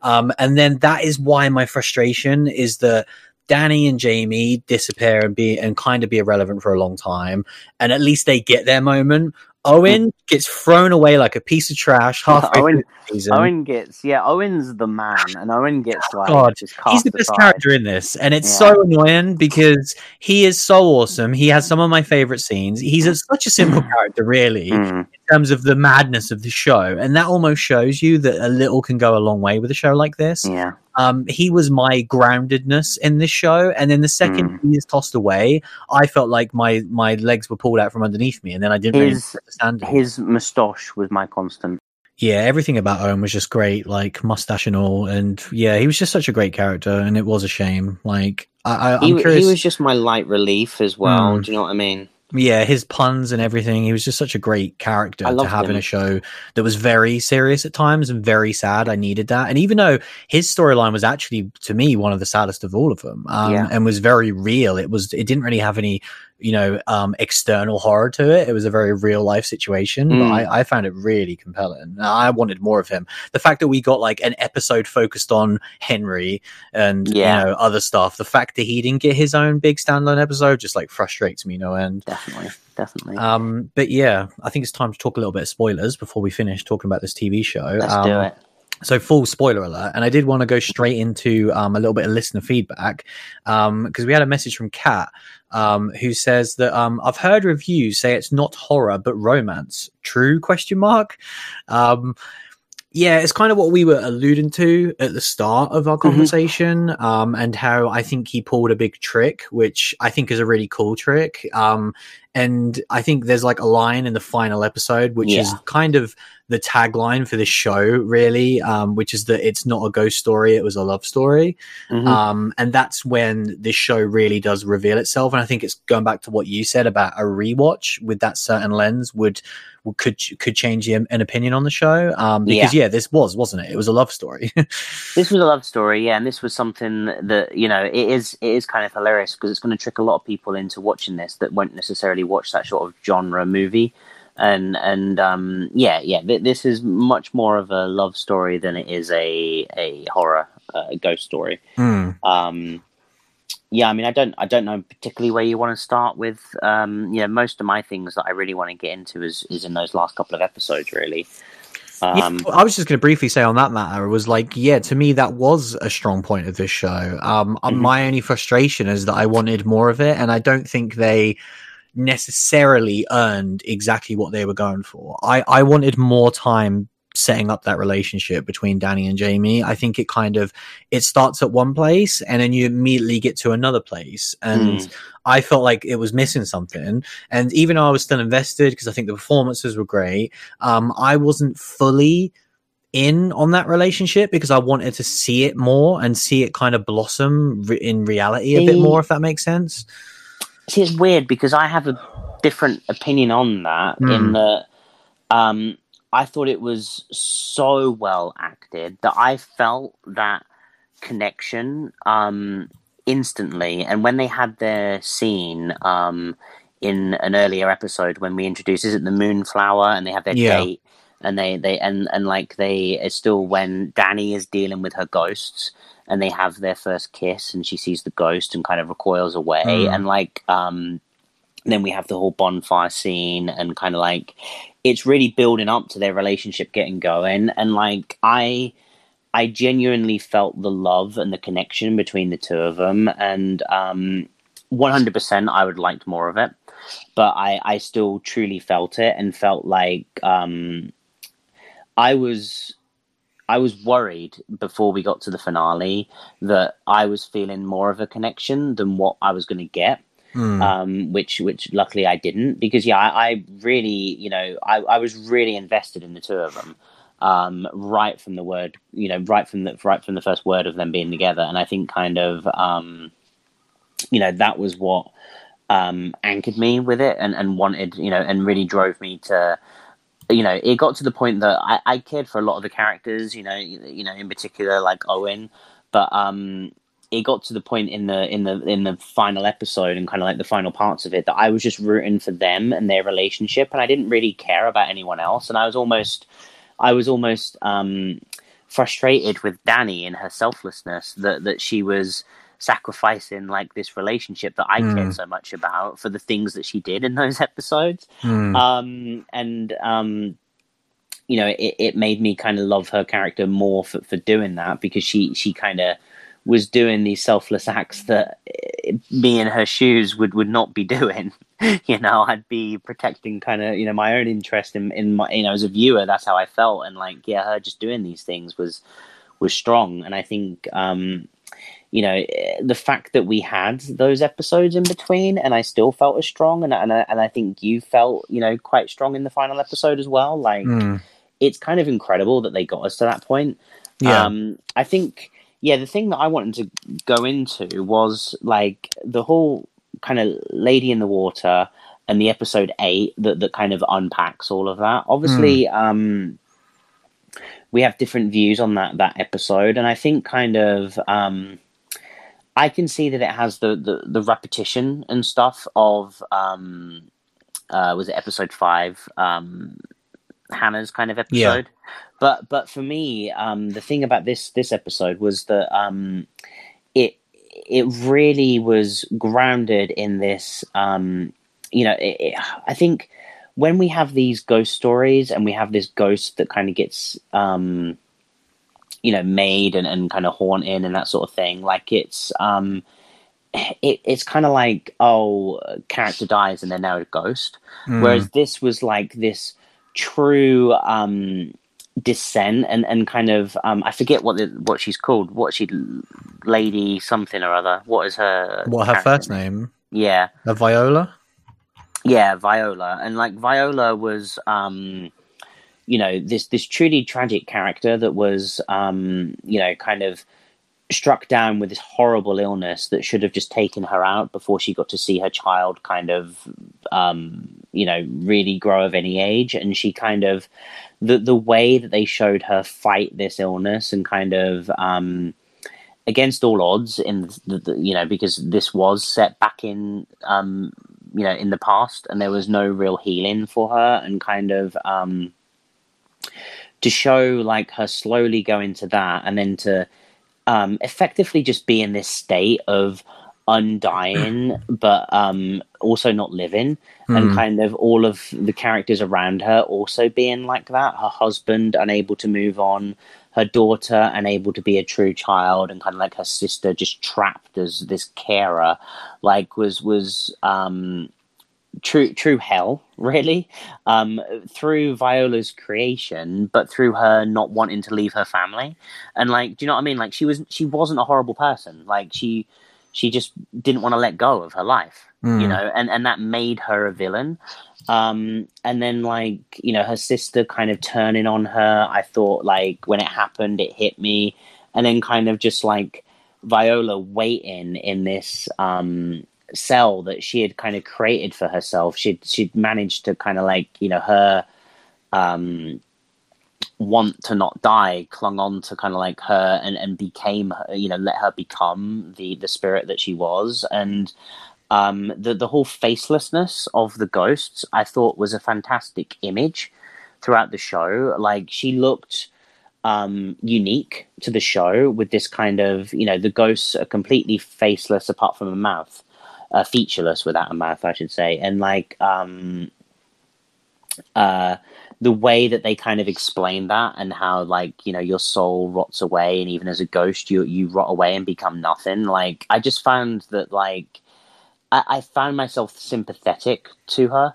Um, and then that is why my frustration is that Dani and Jamie disappear and be and kind of be irrelevant for a long time, and at least they get their moment. Owen gets thrown away like a piece of trash halfway Owen- through the season. Owen gets yeah, Owen's the man, and Owen gets like God, He's the best aside. character in this, and it's Yeah. so annoying because he is so awesome. He has some of my favorite scenes. He's a, such a simple character, really, Mm, terms of the madness of the show, and that almost shows you that a little can go a long way with a show like this. yeah, Um, he was my groundedness in this show, and then the second Mm. he is tossed away, I felt like my my legs were pulled out from underneath me, and then I didn't really His- understand. it. his moustache was my constant. yeah, everything about Owen was just great, like mustache and all, and yeah, he was just such a great character, and it was a shame. Like I, I, I'm He, he was just my light relief as well. Mm. Do you know what I mean? Yeah, his puns and everything. He was just such a great character to have in a show that was very serious at times and very sad. I needed that. And even though his storyline was actually to me one of the saddest of all of them, um, Yeah. and was very real. It was. It didn't really have any, you know, um, external horror to it. It was a very real life situation. But Mm. I, I found it really compelling. I wanted more of him. The fact that we got like an episode focused on Henry and Yeah. you know other stuff. The fact that he didn't get his own big standalone episode just like frustrates me no end. Definitely, definitely. Um, but yeah, I think it's time to talk a little bit of spoilers before we finish talking about this TV show. Let's um, do it. So, full spoiler alert, and I did want to go straight into um, a little bit of listener feedback because we had a message from Kat um, who says that um, I've heard reviews say it's not horror but romance. True? Question mark. Um, yeah, it's kind of what we were alluding to at the start of our conversation, um, and how I think he pulled a big trick, which I think is a really cool trick. And I think there's like a line in the final episode, which is kind of the tagline for this show, really, um, which is that it's not a ghost story, it was a love story. Mhm. Um, and that's when this show really does reveal itself. And I think it's going back to what you said about a rewatch with that certain lens would, would could could change the, an opinion on the show. Um, because yeah. this was wasn't it? It was a love story. this was a love story, yeah, and this was something that you know it is it is kind of hilarious because it's going to trick a lot of people into watching this that won't necessarily watch that sort of genre movie, and and um, yeah, yeah, th- this is much more of a love story than it is a a horror uh, ghost story. Mm. Um, yeah, I mean, I don't, I don't know particularly where you want to start with. Um, you know, most of my things that I really want to get into is is in those last couple of episodes, really. Um, yeah, I was just going to briefly say on that matter was like, yeah, to me that was a strong point of this show. Um, Mhm. my only frustration is that I wanted more of it, and I don't think they necessarily earned exactly what they were going for. I I wanted more time setting up that relationship between Dani and Jamie. I think it kind of it starts at one place and then you immediately get to another place and Mm. I felt like it was missing something. And even though I was still invested because I think the performances were great, um, I wasn't fully in on that relationship because I wanted to see it more and see it kind of blossom re- in reality a bit more, if that makes sense. See, it's weird because I have a different opinion on that. Hmm. In that, um, I thought it was so well acted that I felt that connection um, instantly. And when they had their scene um, in an earlier episode, when we introduced, is it the Moonflower, and they have their Yeah. date, and they they and and like they it's still when Dani is dealing with her ghosts. And they have their first kiss, and she sees the ghost and kind of recoils away. Hmm. And like, um, then we have the whole bonfire scene and kind of like it's really building up to their relationship getting going and like i i genuinely felt the love and the connection between the two of them and um 100% i would liked more of it but i i still truly felt it and felt like um i was I was worried before we got to the finale that I was feeling more of a connection than what I was going to get Mm. um, which which luckily I didn't because yeah, I, I really you know I, I was really invested in the two of them um, right from the word you know right from the right from the first word of them being together, and I think kind of um, you know that was what um, anchored me with it and, and wanted you know and really drove me to you know it got to the point that I, I cared for a lot of the characters you know you, you know in particular like Owen. But um it got to the point in the in the in the final episode and kind of like the final parts of it that I was just rooting for them and their relationship, and I didn't really care about anyone else, and I was almost I was almost um, frustrated with Dani and her selflessness that that she was sacrificing like this relationship that I mm. cared so much about for the things that she did in those episodes. Mm. Um, and um, you know, it, it made me kind of love her character more for, for doing that because she she kind of was doing these selfless acts that eh, me in her shoes would, would not be doing. you know, I'd be protecting kind of, you know, my own interest in, in my, you know, as a viewer, that's how I felt. And like, yeah, her just doing these things was, was strong. And I think, um, you know, the fact that we had those episodes in between and I still felt as strong. And, and, I, and I think you felt, you know, quite strong in the final episode as well. Like, mm. it's kind of incredible that they got us to that point. Yeah. Um, I think, yeah, the thing that I wanted to go into was like the whole kind of Lady in the Water and the episode eight that, that kind of unpacks all of that. Obviously, mm. um, we have different views on that that episode, and I think kind of um, I can see that it has the, the, the repetition and stuff of um, uh, was it episode five um, Hannah's kind of episode. Yeah. But but for me, um, the thing about this this episode was that um, it it really was grounded in this. Um, you know, it, it, I think when we have these ghost stories and we have this ghost that kind of gets um, you know made and, and kind of haunting and that sort of thing, like it's um, it, it's kind of like oh character dies and they're now a ghost mm. whereas this was like this true um descent and and kind of um I forget what the, what she's called. What she lady something or other. What is her? What her first name? Yeah, a Viola. Yeah, Viola, and like Viola was um you know this this truly tragic character that was um you know kind of struck down with this horrible illness that should have just taken her out before she got to see her child kind of um you know really grow of any age. And she kind of the the way that they showed her fight this illness and kind of um, against all odds in the, the, you know because this was set back in um, you know in the past and there was no real healing for her and kind of um, to show like her slowly go into that and then to um, effectively just be in this state of undying but um also not living. Mm. and kind of all of the characters around her also being like that. Her husband unable to move on her daughter unable to be a true child and kind of like her sister just trapped as this carer like was was um true true hell really um through viola's creation but through her not wanting to leave her family and like do you know what i mean like she was she wasn't a horrible person like she she just didn't want to let go of her life, mm. you know, and, and that made her a villain. Um, and then like, you know, her sister kind of turning on her, I thought like when it happened, it hit me. And then kind of just like Viola waiting in this, um, cell that she had kind of created for herself. She'd, she'd managed to kind of like, you know, her, um, want to not die clung on to kind of like her and and became you know let her become the the spirit that she was. And um the the whole facelessness of the ghosts i thought was a fantastic image throughout the show. Like she looked um unique to the show with this kind of you know the ghosts are completely faceless apart from a mouth uh, featureless without a mouth i should say. And like um uh the way that they kind of explain that and how like you know your soul rots away and even as a ghost you you rot away and become nothing like i just found that like i, I found myself sympathetic to her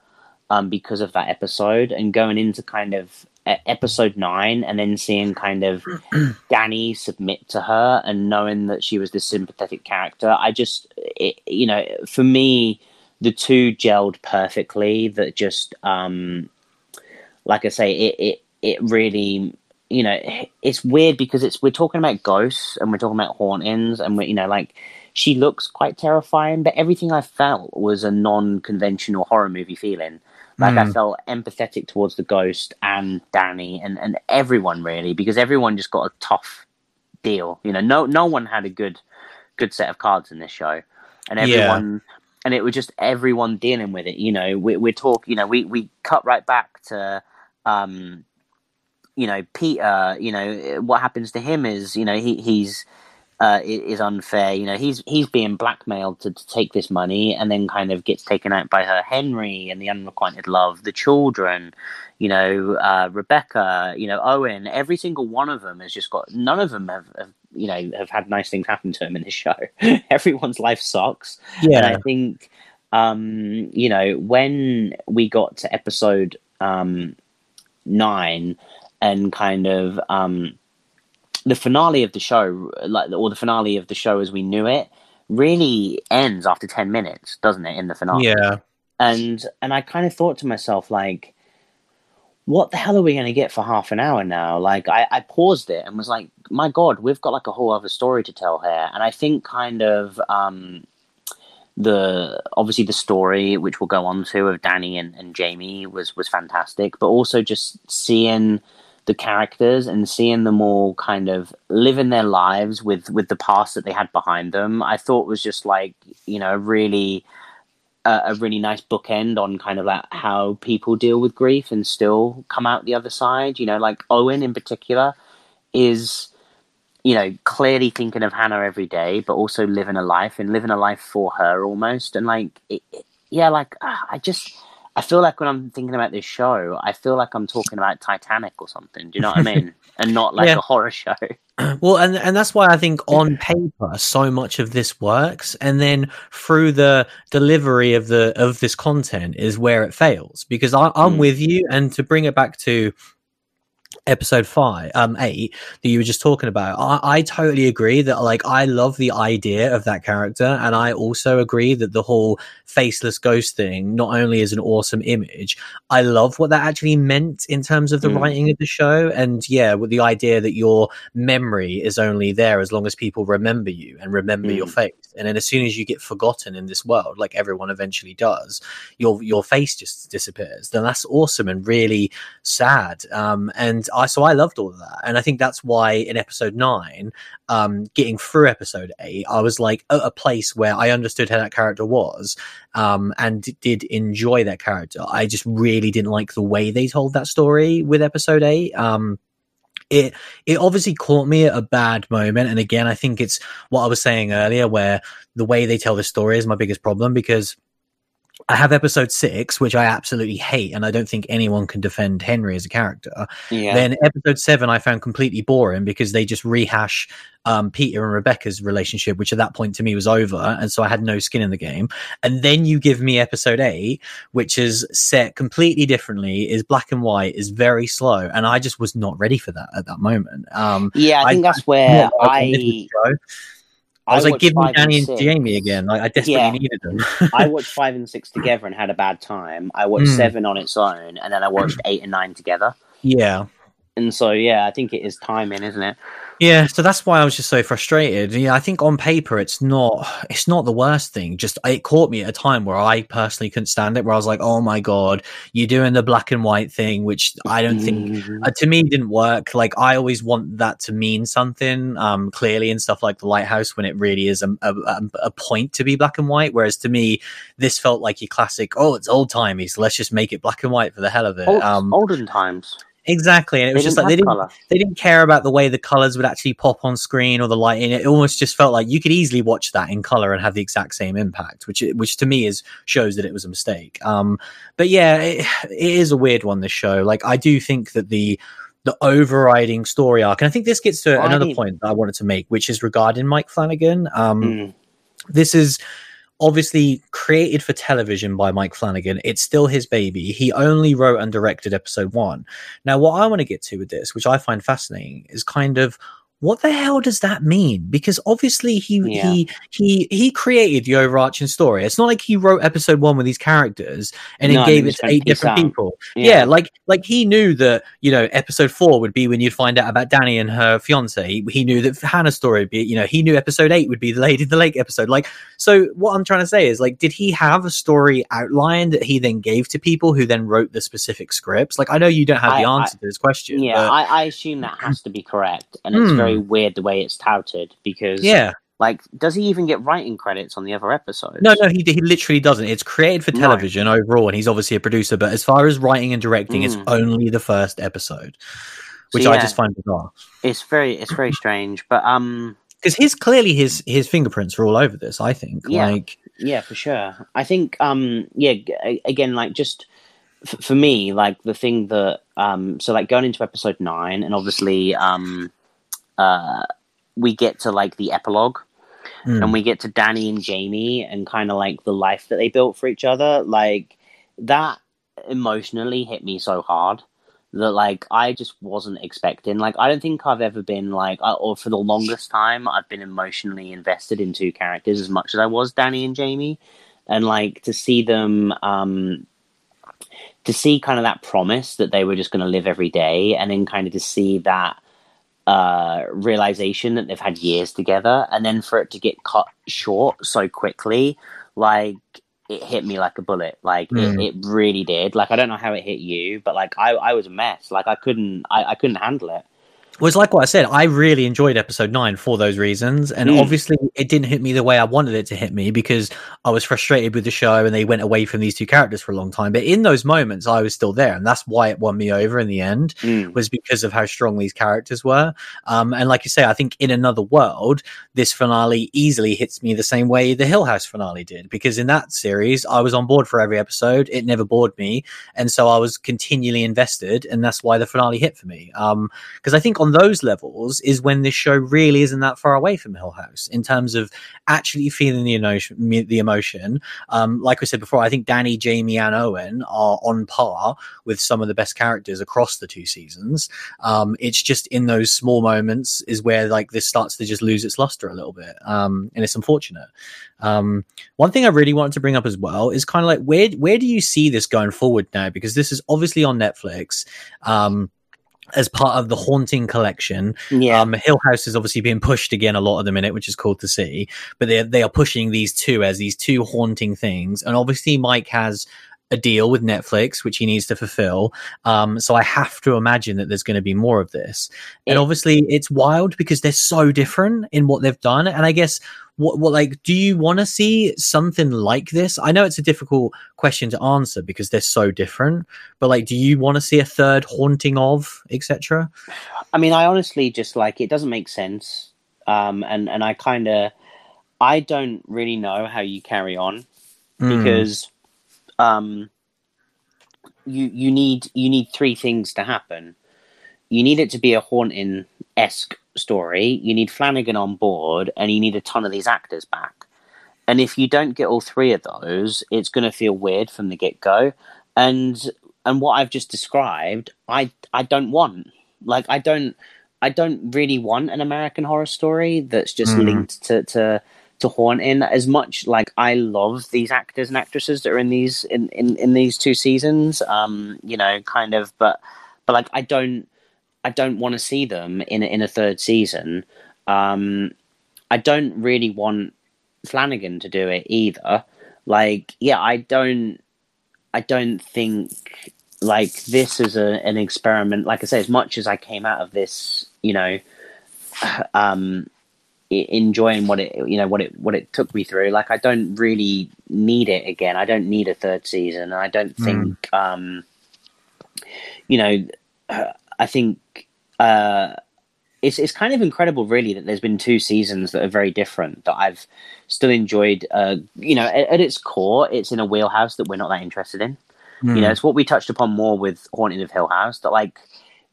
um because of that episode and going into kind of episode nine and then seeing kind of dani submit to her and knowing that she was this sympathetic character i just it, you know for me the two gelled perfectly that just um like I say, it it it really you know it's weird because it's we're talking about ghosts and we're talking about hauntings and we're, you know like she looks quite terrifying, but everything I felt was a non-conventional horror movie feeling. Like mm. I felt empathetic towards the ghost and Dani and, and everyone really because everyone just got a tough deal. You know, no no one had a good good set of cards in this show, and everyone. And it was just everyone dealing with it. You know, we, we're talking. You know, we, we cut right back to um, you know, Peter, you know, what happens to him is, you know, he, he's uh, is unfair. You know, he's he's being blackmailed to, to, take this money, and then kind of gets taken out by her Henry and the unrequited love, the children. You know, uh, Rebecca. You know, Owen. Every single one of them has just got. None of them have, have you know have had nice things happen to him in this show. Everyone's life sucks. Yeah, and I think. Um, you know, when we got to episode um, nine, and kind of um, the finale of the show, like or the finale of the show as we knew it, really ends after ten minutes, doesn't it? In the finale, yeah. And and I kind of thought to myself, like, what the hell are we going to get for half an hour now? Like, I, I paused it and was like, my god, we've got like a whole other story to tell here. And I think kind of um, the obviously the story which we'll go on to of Dani and, and Jamie was was fantastic, but also just seeing the characters and seeing them all kind of living their lives with with the past that they had behind them i thought was just like you know really uh, a really nice bookend on kind of like how people deal with grief and still come out the other side. You know like owen in particular is you know clearly thinking of hannah every day but also living a life and living a life for her almost. And like it, it, yeah like uh, i just I feel like when I'm thinking about this show, I feel like I'm talking about Titanic or something. Do you know what I mean? and not like yeah. a horror show. Well, and and that's why I think on paper so much of this works, and then through the delivery of the of this content is where it fails. Because I, I'm mm. with you, and to bring it back to episode five, um, eight that you were just talking about. I, I totally agree that like I love the idea of that character, and I also agree that the whole faceless ghost thing not only is an awesome image, I love what that actually meant in terms of the mm. writing of the show, and yeah, with the idea that your memory is only there as long as people remember you and remember mm. your face, and then as soon as you get forgotten in this world, like everyone eventually does, your your face just disappears. Then that's awesome and really sad. Um, and I so I loved all of that, and I think that's why in episode nine, um, getting through episode eight, I was like at a place where I understood how that character was, um, and did enjoy that character. I just really didn't like the way they told that story with episode eight. Um, it it obviously caught me at a bad moment and again i think it's what i was saying earlier where the way they tell the story is my biggest problem because I have episode six, which I absolutely hate, and I don't think anyone can defend Henry as a character. Yeah. Then episode seven, I found completely boring because they just rehash um, Peter and Rebecca's relationship, which at that point to me was over, and so I had no skin in the game. And then you give me episode eight, which is set completely differently, is black and white, is very slow, and I just was not ready for that at that moment. Um, yeah, I think I, that's where I. I was I like, give me Dani and, and Jamie again. Like, I desperately yeah. needed them. I watched five and six together and had a bad time. I watched mm. seven on its own, and then I watched eight and nine together. Yeah. And so, yeah, I think it is timing, isn't it? Yeah, so that's why I was just so frustrated. Yeah, I think on paper it's not it's not the worst thing. Just it caught me at a time where I personally couldn't stand it. Where I was like, "Oh my god, you're doing the black and white thing," which I don't think mm-hmm. uh, to me didn't work. Like I always want that to mean something um, clearly and stuff like the lighthouse when it really is a, a, a, point to be black and white. Whereas to me, this felt like your classic. Oh, it's old timey, so let's just make it black and white for the hell of it. Old, um, olden times. Exactly, and it was just like they didn't color. they didn't care about the way the colors would actually pop on screen or the lighting. It almost just felt like you could easily watch that in color and have the exact same impact, which which to me is shows that it was a mistake. Um, but yeah, it, it is a weird one. This show, like I do think that the the overriding story arc, and I think this gets to another point that I wanted to make, which is regarding Mike Flanagan. Um, mm. This is obviously created for television by Mike Flanagan. It's still his baby. He only wrote and directed episode one. Now, what I want to get to with this, which I find fascinating, is kind of what the hell does that mean? Because obviously he yeah. he he he created the overarching story. It's not like he wrote episode one with these characters and no, then gave it to eight different out. people. Yeah. yeah. like like he knew that you know episode four would be when you'd find out about Dani and her fiance. He, he knew that Hannah's story would be you know he knew episode eight would be the Lady in the Lake episode. Like so, what I'm trying to say is like, did he have a story outlined that he then gave to people who then wrote the specific scripts? Like I know you don't have I, the answer I, to this question. Yeah, but... I, I, assume that has to be correct, and it's mm. very weird the way it's touted because yeah Like, does he even get writing credits on the other episodes? No, no, he he literally doesn't. It's created for No. television overall, and he's obviously a producer. But as far as writing and directing, it's Mm. only the first episode, which So, I just find bizarre. It's very, it's very strange. But um, Because his clearly his his fingerprints are all over this. I think. Yeah. Like, Yeah, for sure. I think, um, yeah, again, like just f- for me, like the thing that, um, so like going into episode nine, and obviously, um, uh, we get to like the epilogue, mm, and we get to Dani and Jamie, and kind of like the life that they built for each other. Like that emotionally hit me so hard that like I just wasn't expecting. Like I don't think I've ever been like, uh, or for the longest time, I've been emotionally invested in two characters as much as I was Dani and Jamie, and like to see them, um, to see kind of that promise that they were just going to live every day, and then kind of to see that uh realization that they've had years together and then for it to get cut short so quickly like it hit me like a bullet. Like Mm. it, it really did. Like i don't know how it hit you but like i i was a mess. Like i couldn't i, I couldn't handle it it's like what I said. I really enjoyed episode nine for those reasons, and Mm. obviously, it didn't hit me the way I wanted it to hit me because I was frustrated with the show, and they went away from these two characters for a long time. But in those moments, I was still there, and that's why it won me over in the end. Mm. was because of how strong these characters were. Um, and like you say, I think in another world, this finale easily hits me the same way the Hill House finale did. Because in that series, I was on board for every episode. It never bored me. And so I was continually invested. And that's why the finale hit for me. Um, because I think on those levels is when this show really isn't that far away from Hill House in terms of actually feeling the emotion. The emotion. Um, like I said before, I think Dani, Jamie, and Owen are on par with some of the best characters across the two seasons. Um, it's just in those small moments is where like this starts to just lose its luster a little bit, um, and it's unfortunate. Um, one thing I really wanted to bring up as well is kind of like where where do you see this going forward now? Because this is obviously on Netflix. Um, as part of the haunting collection, yeah. Um, Hill House is obviously being pushed again a lot at the minute, which is cool to see. But they they are pushing these two as these two haunting things, and obviously Mike has a deal with Netflix which he needs to fulfill. Um, so I have to imagine that there's going to be more of this, and obviously it's wild because they're so different in what they've done. And I guess what what like do you want to see something like this? I know it's a difficult question to answer because they're so different, but like, do you want to see a third haunting of etc.? I mean, I honestly just like it doesn't make sense, um, and and I kind of, I don't really know how you carry on Mm. Um, you you need you need three things to happen. You need it to be a haunting esque story. You need Flanagan on board, and you need a ton of these actors back. And if you don't get all three of those, it's going to feel weird from the get go. And and what I've just described, I I don't want. Like I don't I don't really want an American horror story that's just Mm. linked to to to horn haunting as much like I love these actors and actresses that are in these in, in, in these two seasons. Um, you know, kind of but but like I don't I don't want to see them in in a third season. Um, I don't really want Flanagan to do it either. Like, yeah, I don't, I don't think like this is a, an experiment. Like I say, as much as I came out of this, you know, um, enjoying what it, you know, what it, what it took me through. Like, I don't really need it again. I don't need a third season. And I don't Mm. think, um, you know, I think uh, it's it's kind of incredible, really, that there's been two seasons that are very different that I've still enjoyed. Uh, you know, at, at its core, it's in a wheelhouse that we're not that interested in. Mm. You know, it's what we touched upon more with Haunting of Hill House. That like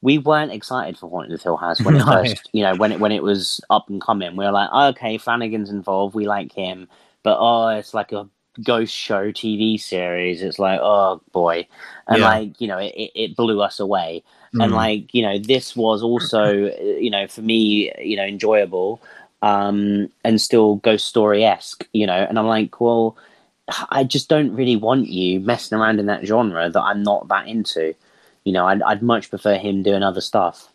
we weren't excited for Haunting of Hill House when it No. first, you know, when it when it was up and coming. We were like, oh, okay, Flanagan's involved, we like him, but oh, it's like a ghost show TV series. It's like, oh boy, and Yeah. like you know, it, it, blew us away. And Mm. like you know, this was also you know for me, you know, enjoyable um, and still ghost story esque. You know, and I'm like, well. I just don't really want you messing around in that genre that I'm not that into. You know, I'd, I'd much prefer him doing other stuff.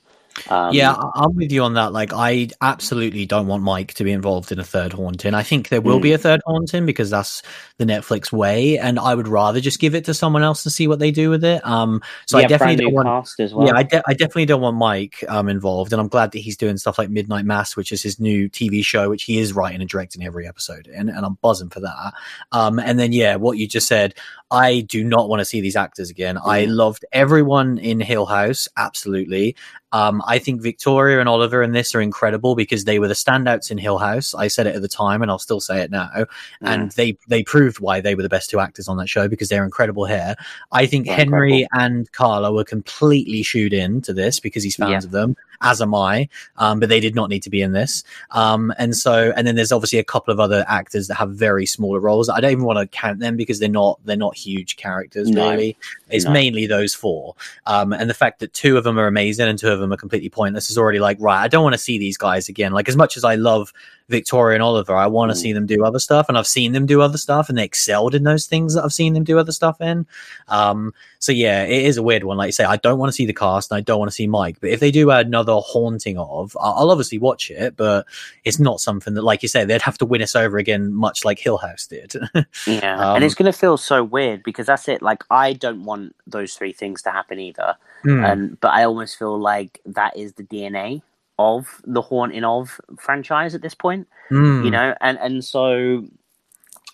Um, yeah, I'm with you on that. Like, I absolutely don't want Mike to be involved in a third haunting. I think there will be Mm. a third haunting because that's the Netflix way, and I would rather just give it to someone else and see what they do with it. Um, so I definitely don't want. well. Yeah, I, de- I definitely don't want Mike um, involved, and I'm glad that he's doing stuff like Midnight Mass, which is his new TV show, which he is writing and directing every episode, and, and I'm buzzing for that. Um, and then, yeah, what you just said, I do not want to see these actors again. I Mm. loved everyone in Hill House, absolutely. Um, I think Victoria and Oliver in this are incredible because they were the standouts in Hill House. I said it at the time, and I'll still say it now. Mm. And they they proved why they were the best two actors on that show because they're incredible here. I think They're Henry and Carla were completely shoed in to this because he's fans Yeah. of them, as am I. Um, but they did not need to be in this. Um, and so, and then there's obviously a couple of other actors that have very smaller roles. I don't even want to count them because they're not they're not huge characters No. really. It's No. mainly those four. Um, and the fact that two of them are amazing and two of them are completely pointless is already like, right, I don't want to see these guys again. Like, as much as I love Victoria and Oliver, I want to Mm. see them do other stuff. And I've seen them do other stuff and they excelled in those things that I've seen them do other stuff in. Um, so yeah, it is a weird one. Like you say, I don't want to see the cast and I don't want to see Mike. But if they do another haunting of, I'll obviously watch it, but it's not something that, like you say, they'd have to win us over again, much like Hill House did. Yeah, Um, and it's going to feel so weird because that's it. Like, I don't want those three things to happen either. Hmm. And but I almost feel like that is the DNA of the haunting of franchise at this point. Hmm. You know, and and so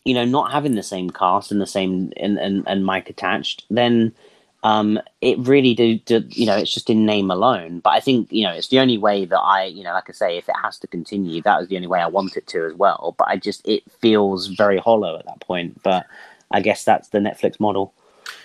you know, not having the same cast and the same and and, and Mike attached, then um, it really do, do you know it's just in name alone. But I think you know it's the only way that I you know like I say if it has to continue, that was the only way I want it to as well. But I just it feels very hollow at that point. But I guess that's the Netflix model.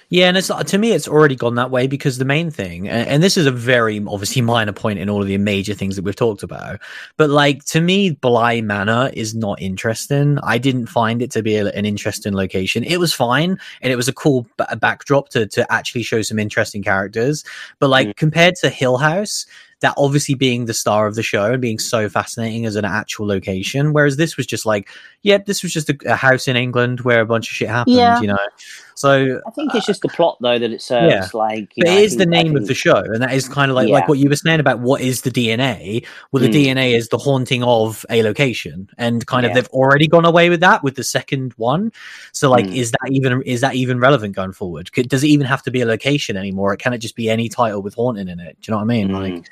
Yeah, and it's to me, it's already gone that way because the main thing, and, and this is a very obviously minor point in all of the major things that we've talked about, but like to me, Bly Manor is not interesting. I didn't find it to be a, an interesting location. It was fine, and it was a cool b- backdrop to to actually show some interesting characters. But like Mm. compared to Hill House, that obviously being the star of the show and being so fascinating as an actual location, whereas this was just like, yep, this was just a, a house in England where a bunch of shit happened, Yeah. you know. So I think it's just the plot though that it serves. Yeah. Like, you but know, it is the think- name of the show, and that is kind of like Yeah. like what you were saying about what is the DNA. Well, the Mm. DNA is the haunting of a location, and kind of Yeah. they've already gone away with that with the second one. So, like, Mm. is that even is that even relevant going forward? Does it even have to be a location anymore? Or can it just be any title with haunting in it? Do you know what I mean? Mm. Like,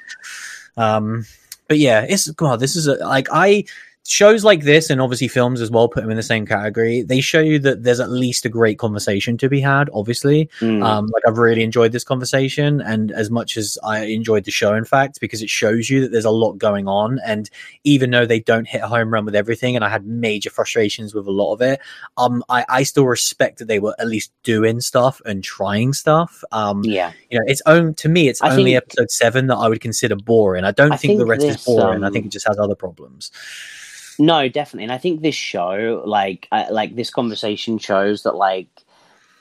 um, but yeah, it's God. This is a, like I shows like this, and obviously films as well. Put them in the same category. They show you that there's at least a great conversation to be had. Obviously, Mm. um, like I've really enjoyed this conversation, and as much as I enjoyed the show, in fact, because it shows you that there's a lot going on, and even though they don't hit a home run with everything, and I had major frustrations with a lot of it, um, I, I still respect that they were at least doing stuff and trying stuff. Um, yeah. you know, it's own to me, it's I only think- episode seven that I would consider boring. I don't I think, the think rest is this, boring. I um, think it just has other problems. No, definitely, and I think this show, like, I, like this conversation shows that, like,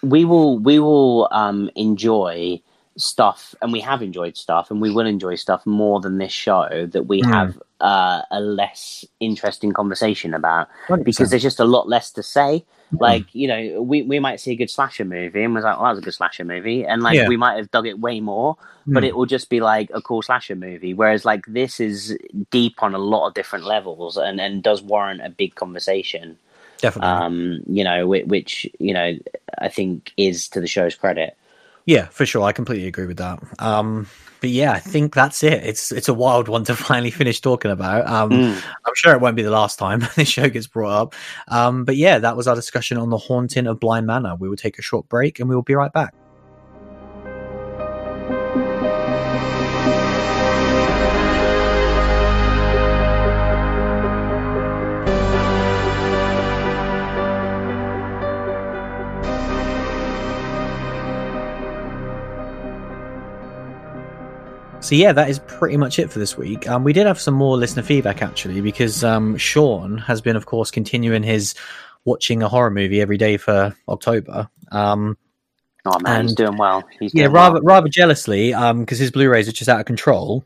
we will we will um enjoy stuff, and we have enjoyed stuff, and we will enjoy stuff more than this show that we Mm. have uh, a less interesting conversation about because 100%. there's just a lot less to say. Mm. Like, you know, we, we might see a good slasher movie and was like, well, that was a good slasher movie. And like, Yeah. we might have dug it way more, but Mm. it will just be like a cool slasher movie. Whereas like this is deep on a lot of different levels and, and does warrant a big conversation. definitely. Um, you know, which, which, you know, I think is to the show's credit. Yeah, for sure. I completely agree with that. Um, but yeah, I think that's it. It's it's a wild one to finally finish talking about. Um, Mm. I'm sure it won't be the last time this show gets brought up. Um, but yeah, that was our discussion on the haunting of Bly Manor. We will take a short break and we will be right back. So yeah, that is pretty much it for this week. Um, we did have some more listener feedback actually, because um, Sean has been, of course, continuing his watching a horror movie every day for October. Um, Oh man, he's doing well. He's yeah, doing rather well. rather jealously, because his Blu-rays are just out of control.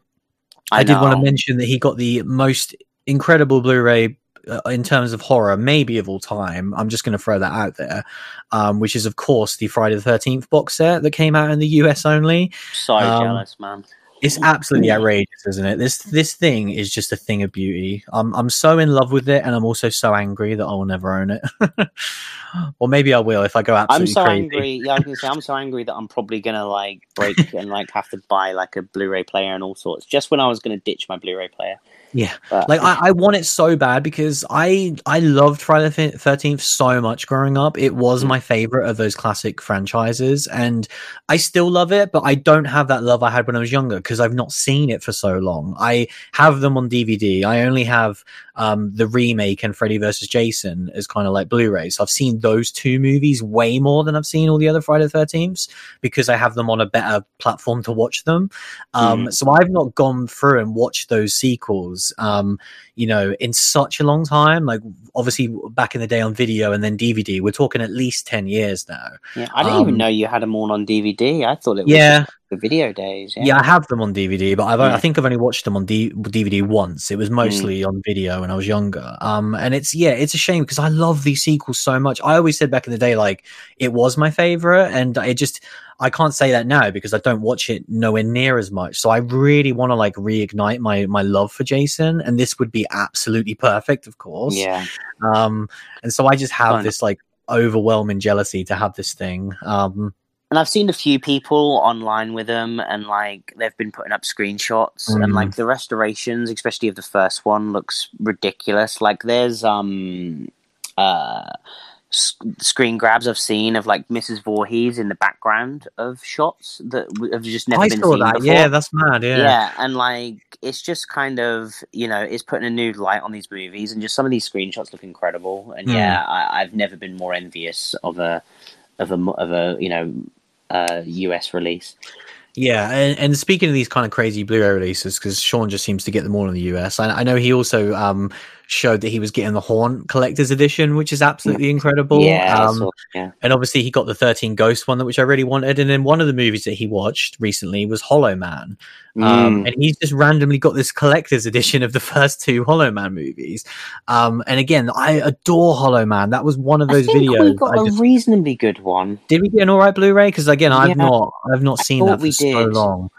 I, did want to mention that he got the most incredible Blu-ray uh, in terms of horror, maybe of all time. I'm just going to throw that out there, um, which is of course the Friday the Thirteenth box set that came out in the US only. So um, jealous, man. It's absolutely outrageous, isn't it? This this thing is just a thing of beauty. I'm I'm so in love with it, and I'm also so angry that I will never own it. or maybe I will if I go absolutely I'm so crazy. angry. Yeah, I can say I'm so angry that I'm probably gonna like break and like have to buy like a Blu-ray player and all sorts. Just when I was gonna ditch my Blu-ray player. Yeah, But, like I, I want it so bad because I I loved Friday the Thirteenth so much growing up. It was Mm. my favorite of those classic franchises, and I still love it. But I don't have that love I had when I was younger because I've not seen it for so long. I have them on DVD. I only have um, the remake and Freddy vs. Jason as kind of like Blu-rays. I've seen those two movies way more than I've seen all the other Friday the Thirteenths because I have them on a better platform to watch them. Um, So I've not gone through and watched those sequels, um, you know, in such a long time. Like obviously back in the day on video and then DVD, we're talking at least ten years now. yeah, I didn't even Um, know you had them all on DVD. I thought it was Yeah, the video days. Yeah. yeah, I have them on DVD, but I've, I think I've only watched them on D- DVD once. It was mostly on video when I was younger. Um, and it's yeah, it's a shame because I love these sequels so much. I always said back in the day like it was my favorite, and it just I can't say that now because I don't watch it nowhere near as much. So I really want to like reignite my my love for Jason, and this would be absolutely perfect, of course. yeah. Um, and so I just have Fun. this like overwhelming jealousy to have this thing. Um, And I've seen a few people online with them, and like they've been putting up screenshots, and Mm. like the restorations, especially of the first one, looks ridiculous. Like there's um uh screen grabs I've seen of like Mrs. Voorhees in the background of shots that w- have just never I been seen that. before. Yeah, that's mad. Yeah. Yeah. and like it's just kind of you know it's putting a new light on these movies, and just some of these screenshots look incredible. And Mm. yeah, I, I've never been more envious of a of a of a you know uh, US release. Yeah, and, and speaking of these kind of crazy Blu-ray releases, because Sean just seems to get them all in the US. I, I know he also um, showed that he was getting the Horn Collector's Edition, which is absolutely incredible. Yeah, um, saw- yeah. and obviously he got the 13 Ghost one, which I really wanted. And then one of the movies that he watched recently was Hollow Man, um, Mm. and he's just randomly got this collector's edition of the first two Hollow Man movies. Um, and again, I adore Hollow Man. That was one of I those think videos. we got I a just- reasonably good one. did we get an all right Blu-ray? Because again, I've Yeah. not, I've not I seen that for so did. long.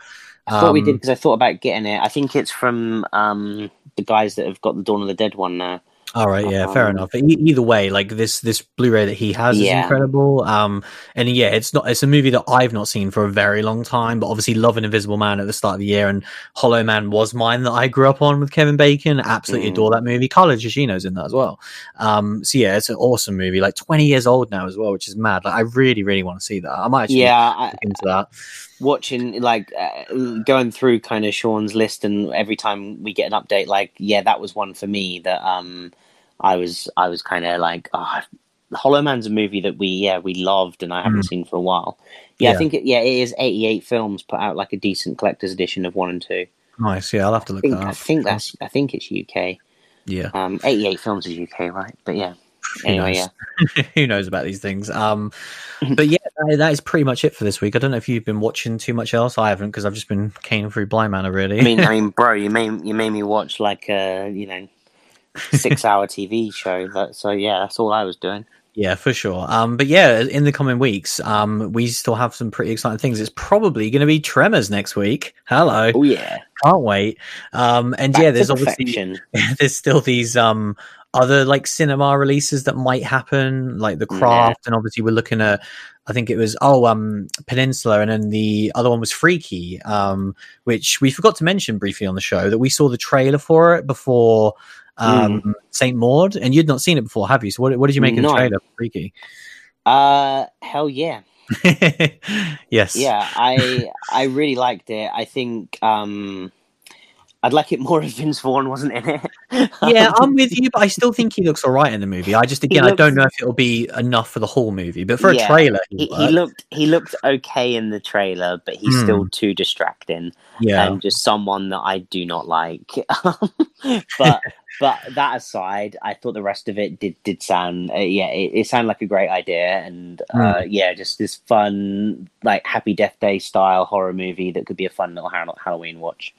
I thought we did Um, because I thought about getting it. I think it's from um, the guys that have got the Dawn of the Dead one now. All right, yeah, fair Um, enough. E- either way, like this this Blu-ray that he has is incredible. Um, and yeah, it's not it's a movie that I've not seen for a very long time, but obviously Love and Invisible Man at the start of the year, and Hollow Man was mine that I grew up on with Kevin Bacon. Absolutely Mm. adore that movie. Carla Gugino's in that as well. Um, so yeah, it's an awesome movie. Like twenty years old now as well, which is mad. Like I really, really want to see that. I might actually Yeah, I, into that. Watching like uh, going through kind of Sean's list, and every time we get an update, like yeah, that was one for me that um I was I was kind of like oh, Hollow Man's a movie that we yeah we loved and I haven't seen for a while. Yeah, Yeah. I think it, yeah it is eighty eight films put out like a decent collector's edition of one and two. Nice. Yeah, I'll have to I look think that up. I think that's I think it's UK. yeah. Um, eighty eight films is UK, right? But yeah. Who Anyway, knows? yeah. who knows about these things? Um but yeah that, that is pretty much it for this week. I don't know if you've been watching too much else. I haven't because i've just been caning through Bly Manor really. I mean, I mean, bro, you made you made me watch like a you know six hour TV show. That, so yeah, that's all I was doing. yeah for sure. Um but yeah in the coming weeks um we still have some pretty exciting things. It's probably going to be tremors next week. Hello. Oh yeah, can't wait. Um and Back yeah there's obviously there's still these um other like cinema releases that might happen like the Yeah. craft and obviously we're looking at i think it was oh um peninsula and then the other one was freaky um which we forgot to mention briefly on the show that we saw the trailer for it before um saint maud and you'd not seen it before have you so what, what did you make of the trailer for freaky Uh, hell yeah, yes yeah. I I really liked it. I think um, I'd like it more if Vince Vaughn wasn't in it. yeah, I'm with you, but I still think he looks all right in the movie. I just, again, I don't know if it'll be enough for the whole movie, but for a trailer, he, he looked he looked okay in the trailer, but he's Hmm. still too distracting. yeah, and just someone that I do not like. but but that aside, I thought the rest of it did did sound uh, yeah, it, it sounded like a great idea, and uh, yeah, just this fun like Happy Death Day style horror movie that could be a fun little Halloween watch.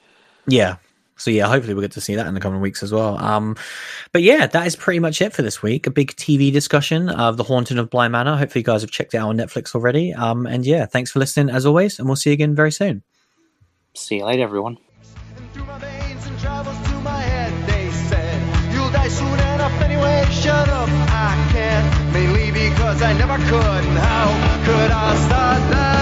yeah. So yeah, hopefully we'll get to see that in the coming weeks as well. Um, but yeah, that is pretty much it for this week. A big TV discussion of the Haunting of Bly Manor. Hopefully you guys have checked it out on Netflix already. Um, and yeah, thanks for listening as always, and we'll see you again very soon. See you later, everyone. through my veins and travels to my head. They said, You'll die soon enough anyway. Shut up, I can't. Mainly because I never could. And how could I start now?